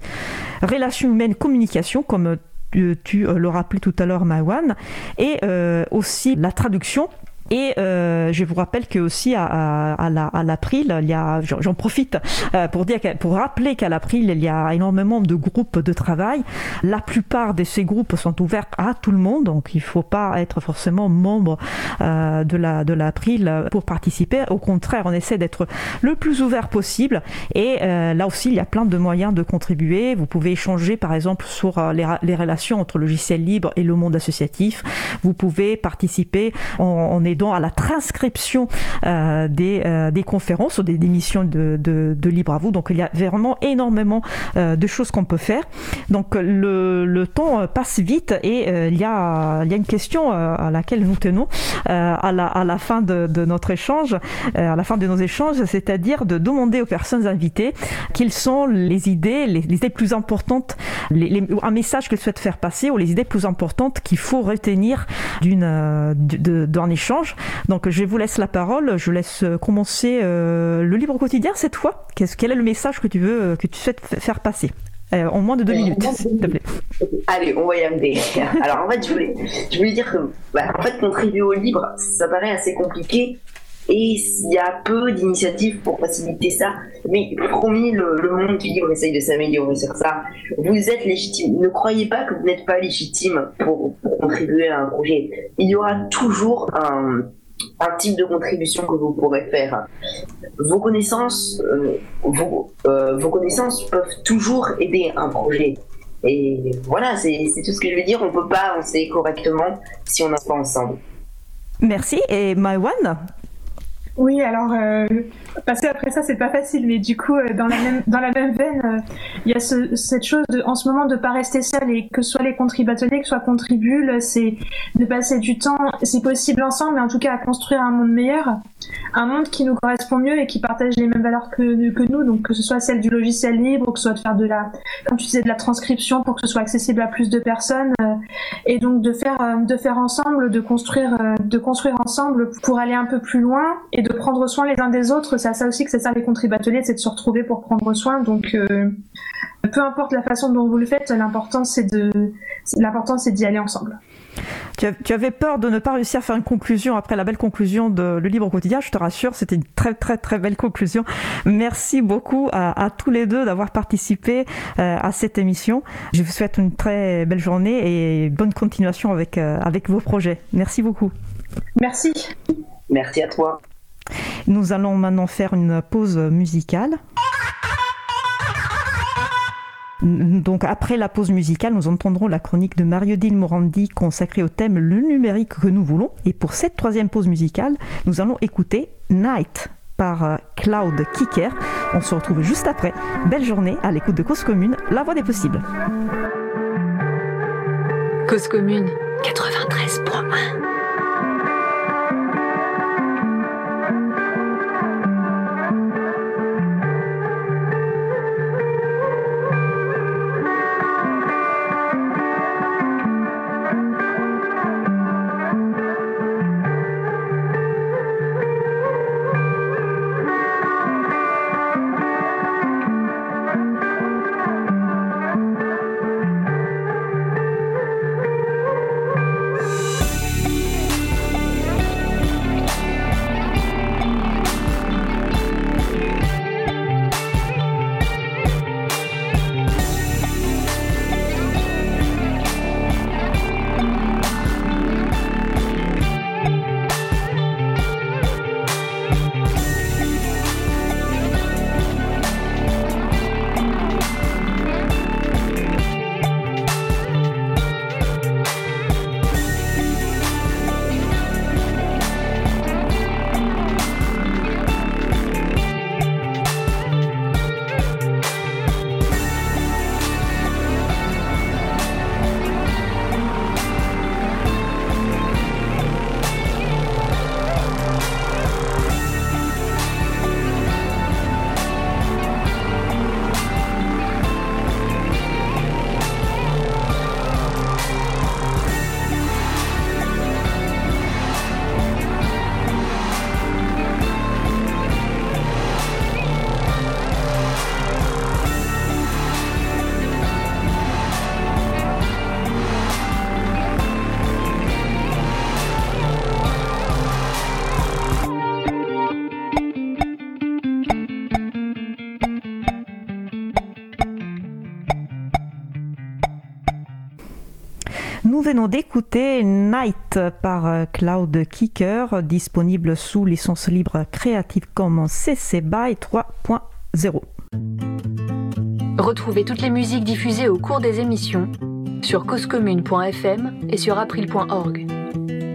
relations humaines, communication, comme tu, tu le rappelais tout à l'heure, Mawan, et euh, aussi la traduction et euh, je vous rappelle que aussi à, à, à l'April, il y a, j'en profite euh, pour dire, pour rappeler qu'à l'April, il y a énormément de groupes de travail. La plupart de ces groupes sont ouverts à tout le monde, donc il ne faut pas être forcément membre euh, de la de l'April pour participer. Au contraire, on essaie d'être le plus ouvert possible. Et euh, là aussi, il y a plein de moyens de contribuer. Vous pouvez échanger, par exemple, sur euh, les, les relations entre logiciel libre et le monde associatif. Vous pouvez participer. On, on est à la transcription euh, des, euh, des conférences ou des émissions de, de, Libre à vous. Donc il y a vraiment énormément euh, de choses qu'on peut faire. Donc le, temps passe vite et il, y a, il y a une question à laquelle nous tenons à, la, à la fin de, notre échange, à la fin de nos échanges, c'est-à-dire de demander aux personnes invitées quelles sont les idées, les, idées plus importantes, un message qu'elles souhaitent faire passer ou les idées plus importantes qu'il faut retenir d'un échange donc je vous laisse la parole, je laisse euh, commencer euh, le livre quotidien cette fois. Qu'est-ce, quel est le message que tu veux, euh, que tu souhaites faire passer? En moins de deux minutes, s'il te plaît. Allez, on va y aller. Alors en fait, je voulais, je voulais dire que bah, en fait, contribuer au livre, ça paraît assez compliqué et il y a peu d'initiatives pour faciliter ça. Mais promis, le, monde du livre essaye de s'améliorer sur ça. Vous êtes légitime. Ne croyez pas que vous n'êtes pas légitime pour, contribuer à un projet. Il y aura toujours un, type de contribution que vous pourrez faire. Vos connaissances, euh, euh, vos connaissances peuvent toujours aider un projet. Et voilà, c'est tout ce que je veux dire. On peut pas avancer correctement si on n'a pas ensemble. Merci. Et Maïwan, Oui, alors euh, passer après ça, c'est pas facile, mais du coup, euh, dans la même dans la même veine, euh, il y a ce, cette chose en ce moment de pas rester seul et que soit les contributeurs, que soit contribule, c'est de passer du temps, c'est possible ensemble, mais en tout cas à construire un monde meilleur, un monde qui nous correspond mieux et qui partage les mêmes valeurs que que nous, donc que ce soit celle du logiciel libre, que ce soit de faire de la, comme tu disais, de la transcription pour que ce soit accessible à plus de personnes, euh, et donc de faire de faire ensemble, de construire de construire ensemble pour aller un peu plus loin et de prendre soin les uns des autres. C'est à ça aussi que c'est ça les contributeurs, c'est de se retrouver pour prendre soin. Donc, euh, peu importe la façon dont vous le faites, l'important c'est de, l'important c'est d'y aller ensemble. Tu, avais peur de ne pas réussir à faire une conclusion après la belle conclusion de Le Libre Quotidien. Je te rassure, c'était une très très très belle conclusion. Merci beaucoup à, tous les deux d'avoir participé euh, à cette émission. Je vous souhaite une très belle journée et bonne continuation avec, euh, avec vos projets. Merci beaucoup. Merci. Merci à toi. Nous allons maintenant faire une pause musicale. Donc après la pause musicale, nous entendrons la chronique de Mario Dil Morandi consacrée au thème le numérique que nous voulons. Et pour cette troisième pause musicale, nous allons écouter Night par euh, Cloud Kicker. On se retrouve juste après. Belle journée à l'écoute de Cause Commune, la voix des possibles. Cause Commune 93.1 venons d'écouter Night par euh, Cloud Kicker, disponible sous licence libre Creative Commons CC BY 3.0. Retrouvez toutes les musiques diffusées au cours des émissions sur causecommune.fm et sur april.org.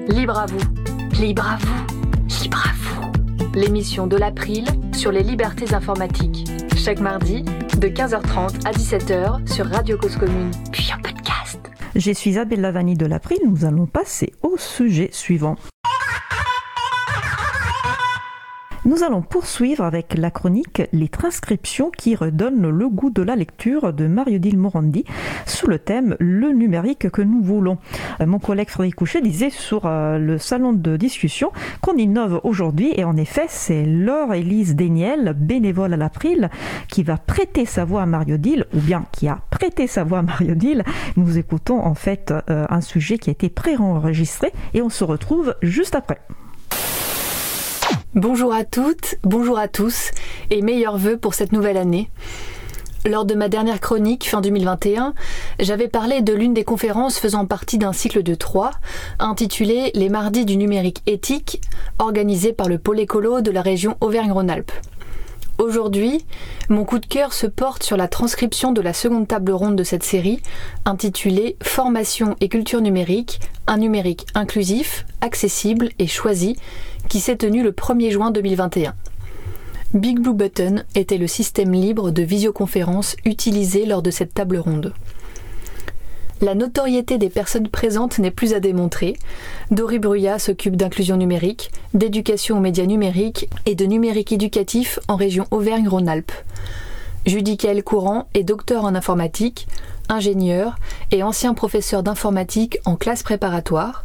Libre à vous, libre à vous, libre à vous. L'émission de l'April sur les libertés informatiques. Chaque mardi de 15h30 à 17h sur Radio Cause Commune, puis en podcast. Je suis Isabelle Lavani de l'April. Nous allons passer au sujet suivant. Nous allons poursuivre avec la chronique Les transcriptions qui redonnent le goût de la lecture de Mario-Dil Morandi sous le thème Le numérique que nous voulons. Euh, mon collègue Frédéric Couchet disait sur euh, le salon de discussion qu'on innove aujourd'hui et en effet c'est Laure Élise Déniel, bénévole à l'April, qui va prêter sa voix à Mario Dil ou bien qui a prêté sa voix à Mario Dil. Nous écoutons en fait euh, un sujet qui a été pré-enregistré et on se retrouve juste après. Bonjour à toutes, bonjour à tous et meilleurs vœux pour cette nouvelle année. Lors de ma dernière chronique fin 2021, j'avais parlé de l'une des conférences faisant partie d'un cycle de trois, intitulé Les mardis du numérique éthique, organisé par le pôle écolo de la région Auvergne-Rhône-Alpes. Aujourd'hui, mon coup de cœur se porte sur la transcription de la seconde table ronde de cette série, intitulée Formation et culture numérique, un numérique inclusif, accessible et choisi, qui s'est tenue le 1er juin 2021. Big Blue Button était le système libre de visioconférence utilisé lors de cette table ronde. La notoriété des personnes présentes n'est plus à démontrer. Dory Bruyat s'occupe d'inclusion numérique, d'éducation aux médias numériques et de numérique éducatif en région Auvergne-Rhône-Alpes. Judicaël Courant est docteur en informatique, ingénieur et ancien professeur d'informatique en classe préparatoire.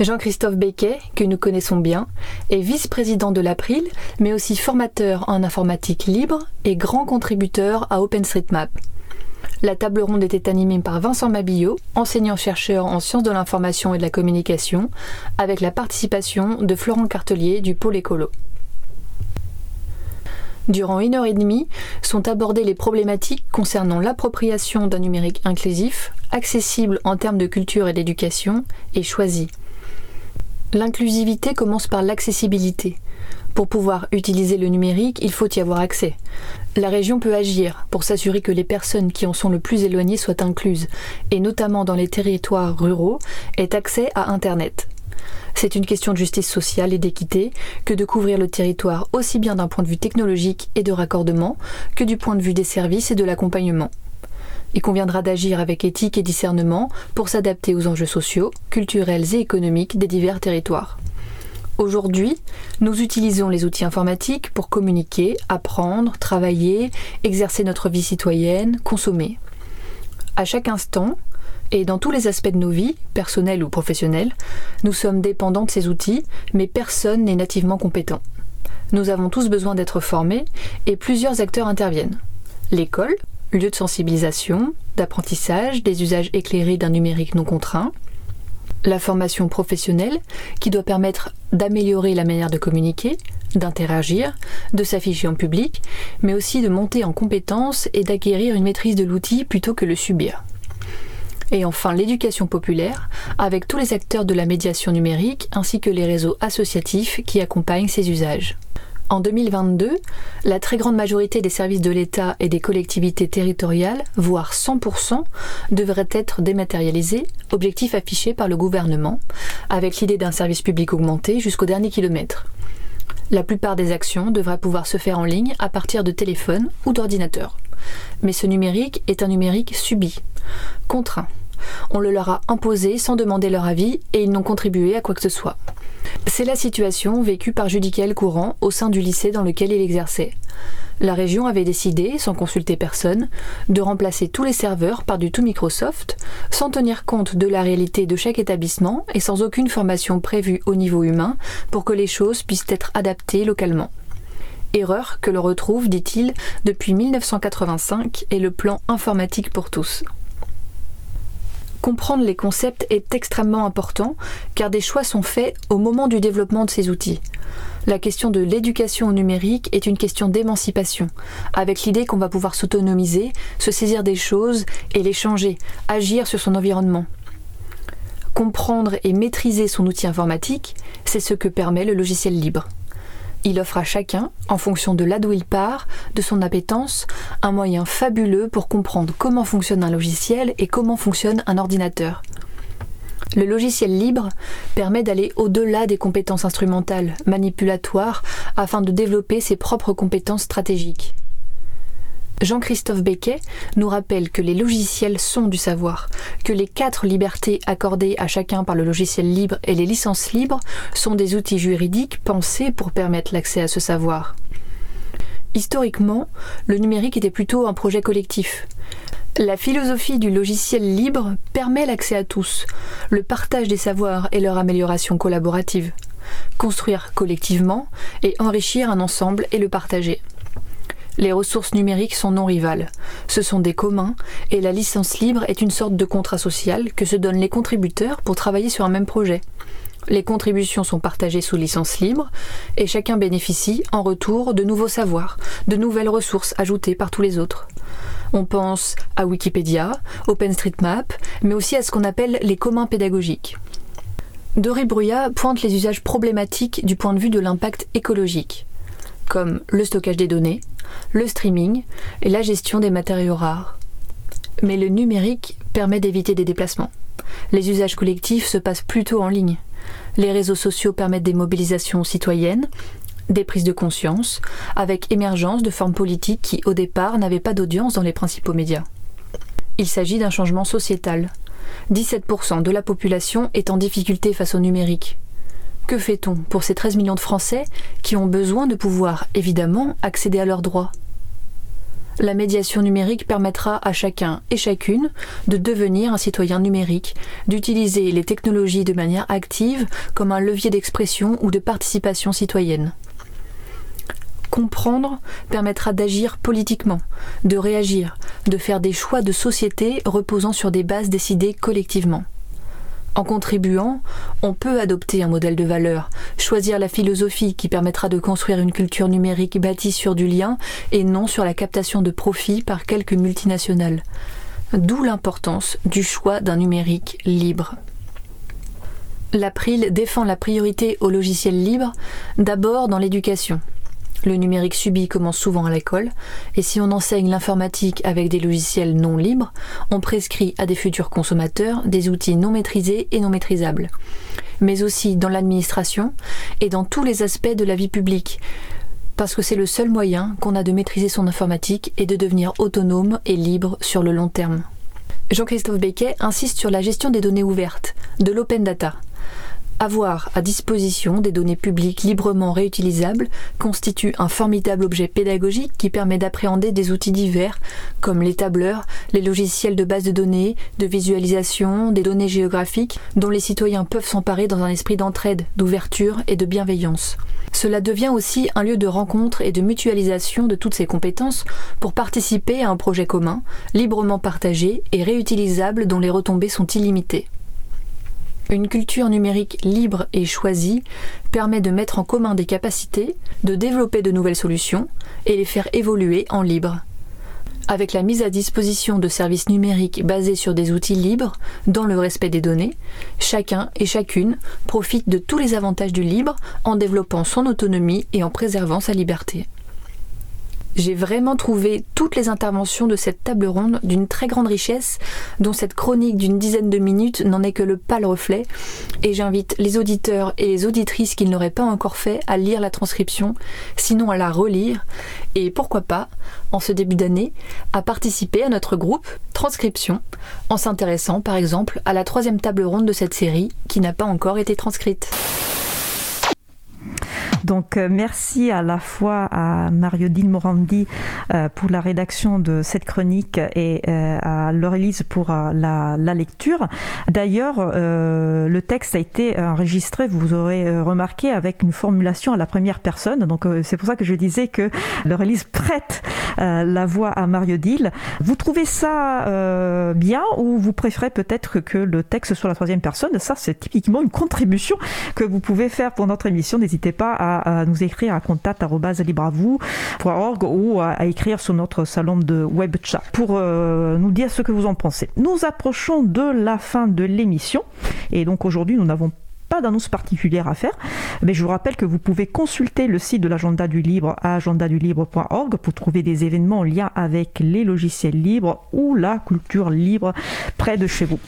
Jean-Christophe Becquet, que nous connaissons bien, est vice-président de l'April, mais aussi formateur en informatique libre et grand contributeur à OpenStreetMap. La table ronde était animée par Vincent Mabillot, enseignant-chercheur en sciences de l'information et de la communication, avec la participation de Florent Cartelier du Pôle écolo. Durant une heure et demie sont abordées les problématiques concernant l'appropriation d'un numérique inclusif, accessible en termes de culture et d'éducation, et choisi. L'inclusivité commence par l'accessibilité. Pour pouvoir utiliser le numérique, il faut y avoir accès. La région peut agir pour s'assurer que les personnes qui en sont le plus éloignées soient incluses, et notamment dans les territoires ruraux, aient accès à Internet. C'est une question de justice sociale et d'équité que de couvrir le territoire aussi bien d'un point de vue technologique et de raccordement que du point de vue des services et de l'accompagnement. Il conviendra d'agir avec éthique et discernement pour s'adapter aux enjeux sociaux, culturels et économiques des divers territoires. Aujourd'hui, nous utilisons les outils informatiques pour communiquer, apprendre, travailler, exercer notre vie citoyenne, consommer. À chaque instant, et dans tous les aspects de nos vies, personnelles ou professionnelles, nous sommes dépendants de ces outils, mais personne n'est nativement compétent. Nous avons tous besoin d'être formés et plusieurs acteurs interviennent. L'école, lieu de sensibilisation, d'apprentissage, des usages éclairés d'un numérique non contraint, la formation professionnelle qui doit permettre d'améliorer la manière de communiquer, d'interagir, de s'afficher en public, mais aussi de monter en compétences et d'acquérir une maîtrise de l'outil plutôt que le subir. Et enfin l'éducation populaire, avec tous les acteurs de la médiation numérique ainsi que les réseaux associatifs qui accompagnent ces usages. En 2022, la très grande majorité des services de l'État et des collectivités territoriales, voire 100%, devraient être dématérialisés, objectif affiché par le gouvernement, avec l'idée d'un service public augmenté jusqu'au dernier kilomètre. La plupart des actions devraient pouvoir se faire en ligne à partir de téléphone ou d'ordinateur. Mais ce numérique est un numérique subi, contraint. On le leur a imposé sans demander leur avis et ils n'ont contribué à quoi que ce soit. C'est la situation vécue par Judicael Courant au sein du lycée dans lequel il exerçait. La région avait décidé, sans consulter personne, de remplacer tous les serveurs par du tout Microsoft, sans tenir compte de la réalité de chaque établissement et sans aucune formation prévue au niveau humain pour que les choses puissent être adaptées localement. Erreur que l'on retrouve, dit-il, depuis 1985 et le plan informatique pour tous. Comprendre les concepts est extrêmement important car des choix sont faits au moment du développement de ces outils. La question de l'éducation au numérique est une question d'émancipation, avec l'idée qu'on va pouvoir s'autonomiser, se saisir des choses et les changer, agir sur son environnement. Comprendre et maîtriser son outil informatique, c'est ce que permet le logiciel libre. Il offre à chacun, en fonction de là d'où il part, de son appétence, un moyen fabuleux pour comprendre comment fonctionne un logiciel et comment fonctionne un ordinateur. Le logiciel libre permet d'aller au-delà des compétences instrumentales, manipulatoires, afin de développer ses propres compétences stratégiques. Jean-Christophe Becquet nous rappelle que les logiciels sont du savoir, que les quatre libertés accordées à chacun par le logiciel libre et les licences libres sont des outils juridiques pensés pour permettre l'accès à ce savoir. Historiquement, le numérique était plutôt un projet collectif. La philosophie du logiciel libre permet l'accès à tous, le partage des savoirs et leur amélioration collaborative. Construire collectivement et enrichir un ensemble et le partager. Les ressources numériques sont non rivales. Ce sont des communs et la licence libre est une sorte de contrat social que se donnent les contributeurs pour travailler sur un même projet. Les contributions sont partagées sous licence libre et chacun bénéficie en retour de nouveaux savoirs, de nouvelles ressources ajoutées par tous les autres. On pense à Wikipédia, OpenStreetMap, mais aussi à ce qu'on appelle les communs pédagogiques. Doré Bruyat pointe les usages problématiques du point de vue de l'impact écologique, comme le stockage des données, le streaming et la gestion des matériaux rares. Mais le numérique permet d'éviter des déplacements. Les usages collectifs se passent plutôt en ligne. Les réseaux sociaux permettent des mobilisations citoyennes, des prises de conscience, avec émergence de formes politiques qui, au départ, n'avaient pas d'audience dans les principaux médias. Il s'agit d'un changement sociétal. 17% de la population est en difficulté face au numérique. Que fait-on pour ces 13 millions de Français qui ont besoin de pouvoir, évidemment, accéder à leurs droits? La médiation numérique permettra à chacun et chacune de devenir un citoyen numérique, d'utiliser les technologies de manière active comme un levier d'expression ou de participation citoyenne comprendre permettra d'agir politiquement, de réagir, de faire des choix de société reposant sur des bases décidées collectivement. En contribuant, on peut adopter un modèle de valeur, choisir la philosophie qui permettra de construire une culture numérique bâtie sur du lien et non sur la captation de profits par quelques multinationales. D'où l'importance du choix d'un numérique libre. L'April défend la priorité au logiciel libre, d'abord dans l'éducation. Le numérique subi commence souvent à l'école, et si on enseigne l'informatique avec des logiciels non libres, on prescrit à des futurs consommateurs des outils non maîtrisés et non maîtrisables. Mais aussi dans l'administration et dans tous les aspects de la vie publique, parce que c'est le seul moyen qu'on a de maîtriser son informatique et de devenir autonome et libre sur le long terme. Jean-Christophe Becquet insiste sur la gestion des données ouvertes, de l'open data. Avoir à disposition des données publiques librement réutilisables constitue un formidable objet pédagogique qui permet d'appréhender des outils divers comme les tableurs, les logiciels de base de données, de visualisation, des données géographiques dont les citoyens peuvent s'emparer dans un esprit d'entraide, d'ouverture et de bienveillance. Cela devient aussi un lieu de rencontre et de mutualisation de toutes ces compétences pour participer à un projet commun, librement partagé et réutilisable dont les retombées sont illimitées. Une culture numérique libre et choisie permet de mettre en commun des capacités, de développer de nouvelles solutions et les faire évoluer en libre. Avec la mise à disposition de services numériques basés sur des outils libres, dans le respect des données, chacun et chacune profite de tous les avantages du libre en développant son autonomie et en préservant sa liberté. J'ai vraiment trouvé toutes les interventions de cette table ronde d'une très grande richesse, dont cette chronique d'une dizaine de minutes n'en est que le pâle reflet, et j'invite les auditeurs et les auditrices qui ne pas encore fait à lire la transcription, sinon à la relire, et pourquoi pas, en ce début d'année, à participer à notre groupe Transcription, en s'intéressant par exemple à la troisième table ronde de cette série qui n'a pas encore été transcrite. Donc euh, merci à la fois à Mario Din Morandi euh, pour la rédaction de cette chronique et euh, à Laurelise pour la, lecture. D'ailleurs, le texte a été enregistré, vous aurez remarqué, avec une formulation à la première personne. Donc c'est pour ça que je disais que Laurelise prête la voix à Mario Dill. Vous trouvez ça bien ou vous préférez peut-être que le texte soit la troisième personne? Ça, c'est typiquement une contribution que vous pouvez faire pour notre émission. N'hésitez pas à à, nous écrire à contact.libravou.org ou à, écrire sur notre salon de web chat pour euh, nous dire ce que vous en pensez. Nous approchons de la fin de l'émission et donc aujourd'hui nous n'avons pas d'annonce particulière à faire, mais je vous rappelle que vous pouvez consulter le site de l'agenda du libre à agendadulibre.org pour trouver des événements en lien avec les logiciels libres ou la culture libre près de chez vous.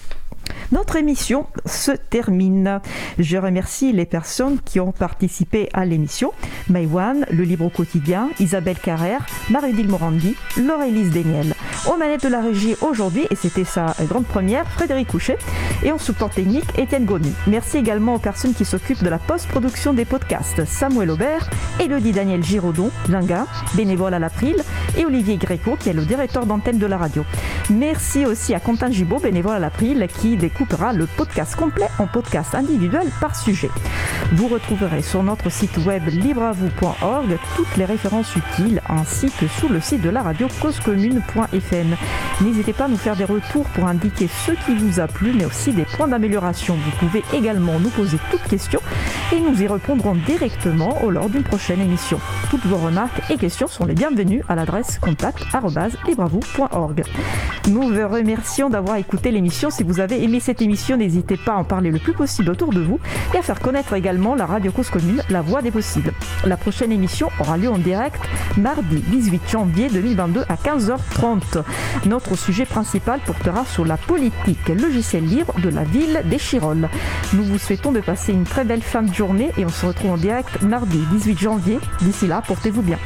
Notre émission se termine. Je remercie les personnes qui ont participé à l'émission. Maïwan, Le Libre au Quotidien, Isabelle Carrère, Marie-Dile Morandi, Laurélise Daniel. Aux manettes de la régie aujourd'hui, et c'était sa grande première, Frédéric Couchet. Et en support technique, Étienne Goni. Merci également aux personnes qui s'occupent de la post-production des podcasts. Samuel Aubert, Elodie Daniel Giraudon, Linga, bénévole à l'April, et Olivier Gréco, qui est le directeur d'antenne de la radio. Merci aussi à Quentin Gibaud, bénévole à l'April, qui découpera le podcast complet en podcast individuel par sujet. Vous retrouverez sur notre site web libreavou.org toutes les références utiles ainsi que sur le site de la radio causecommune.fm. N'hésitez pas à nous faire des retours pour indiquer ce qui vous a plu mais aussi des points d'amélioration. Vous pouvez également nous poser toutes questions et nous y répondrons directement au lors d'une prochaine émission. Toutes vos remarques et questions sont les bienvenues à l'adresse contact.libreavou.org. Nous vous remercions d'avoir écouté l'émission. Si vous avez aimé cette émission, n'hésitez pas à en parler le plus possible autour de vous et à faire connaître également la radio cause commune, la voix des possibles. La prochaine émission aura lieu en direct mardi 18 janvier 2022 à 15h30. Notre sujet principal portera sur la politique logiciel libre de la ville des Chirolles. Nous vous souhaitons de passer une très belle fin de journée et on se retrouve en direct mardi 18 janvier. D'ici là, portez-vous bien.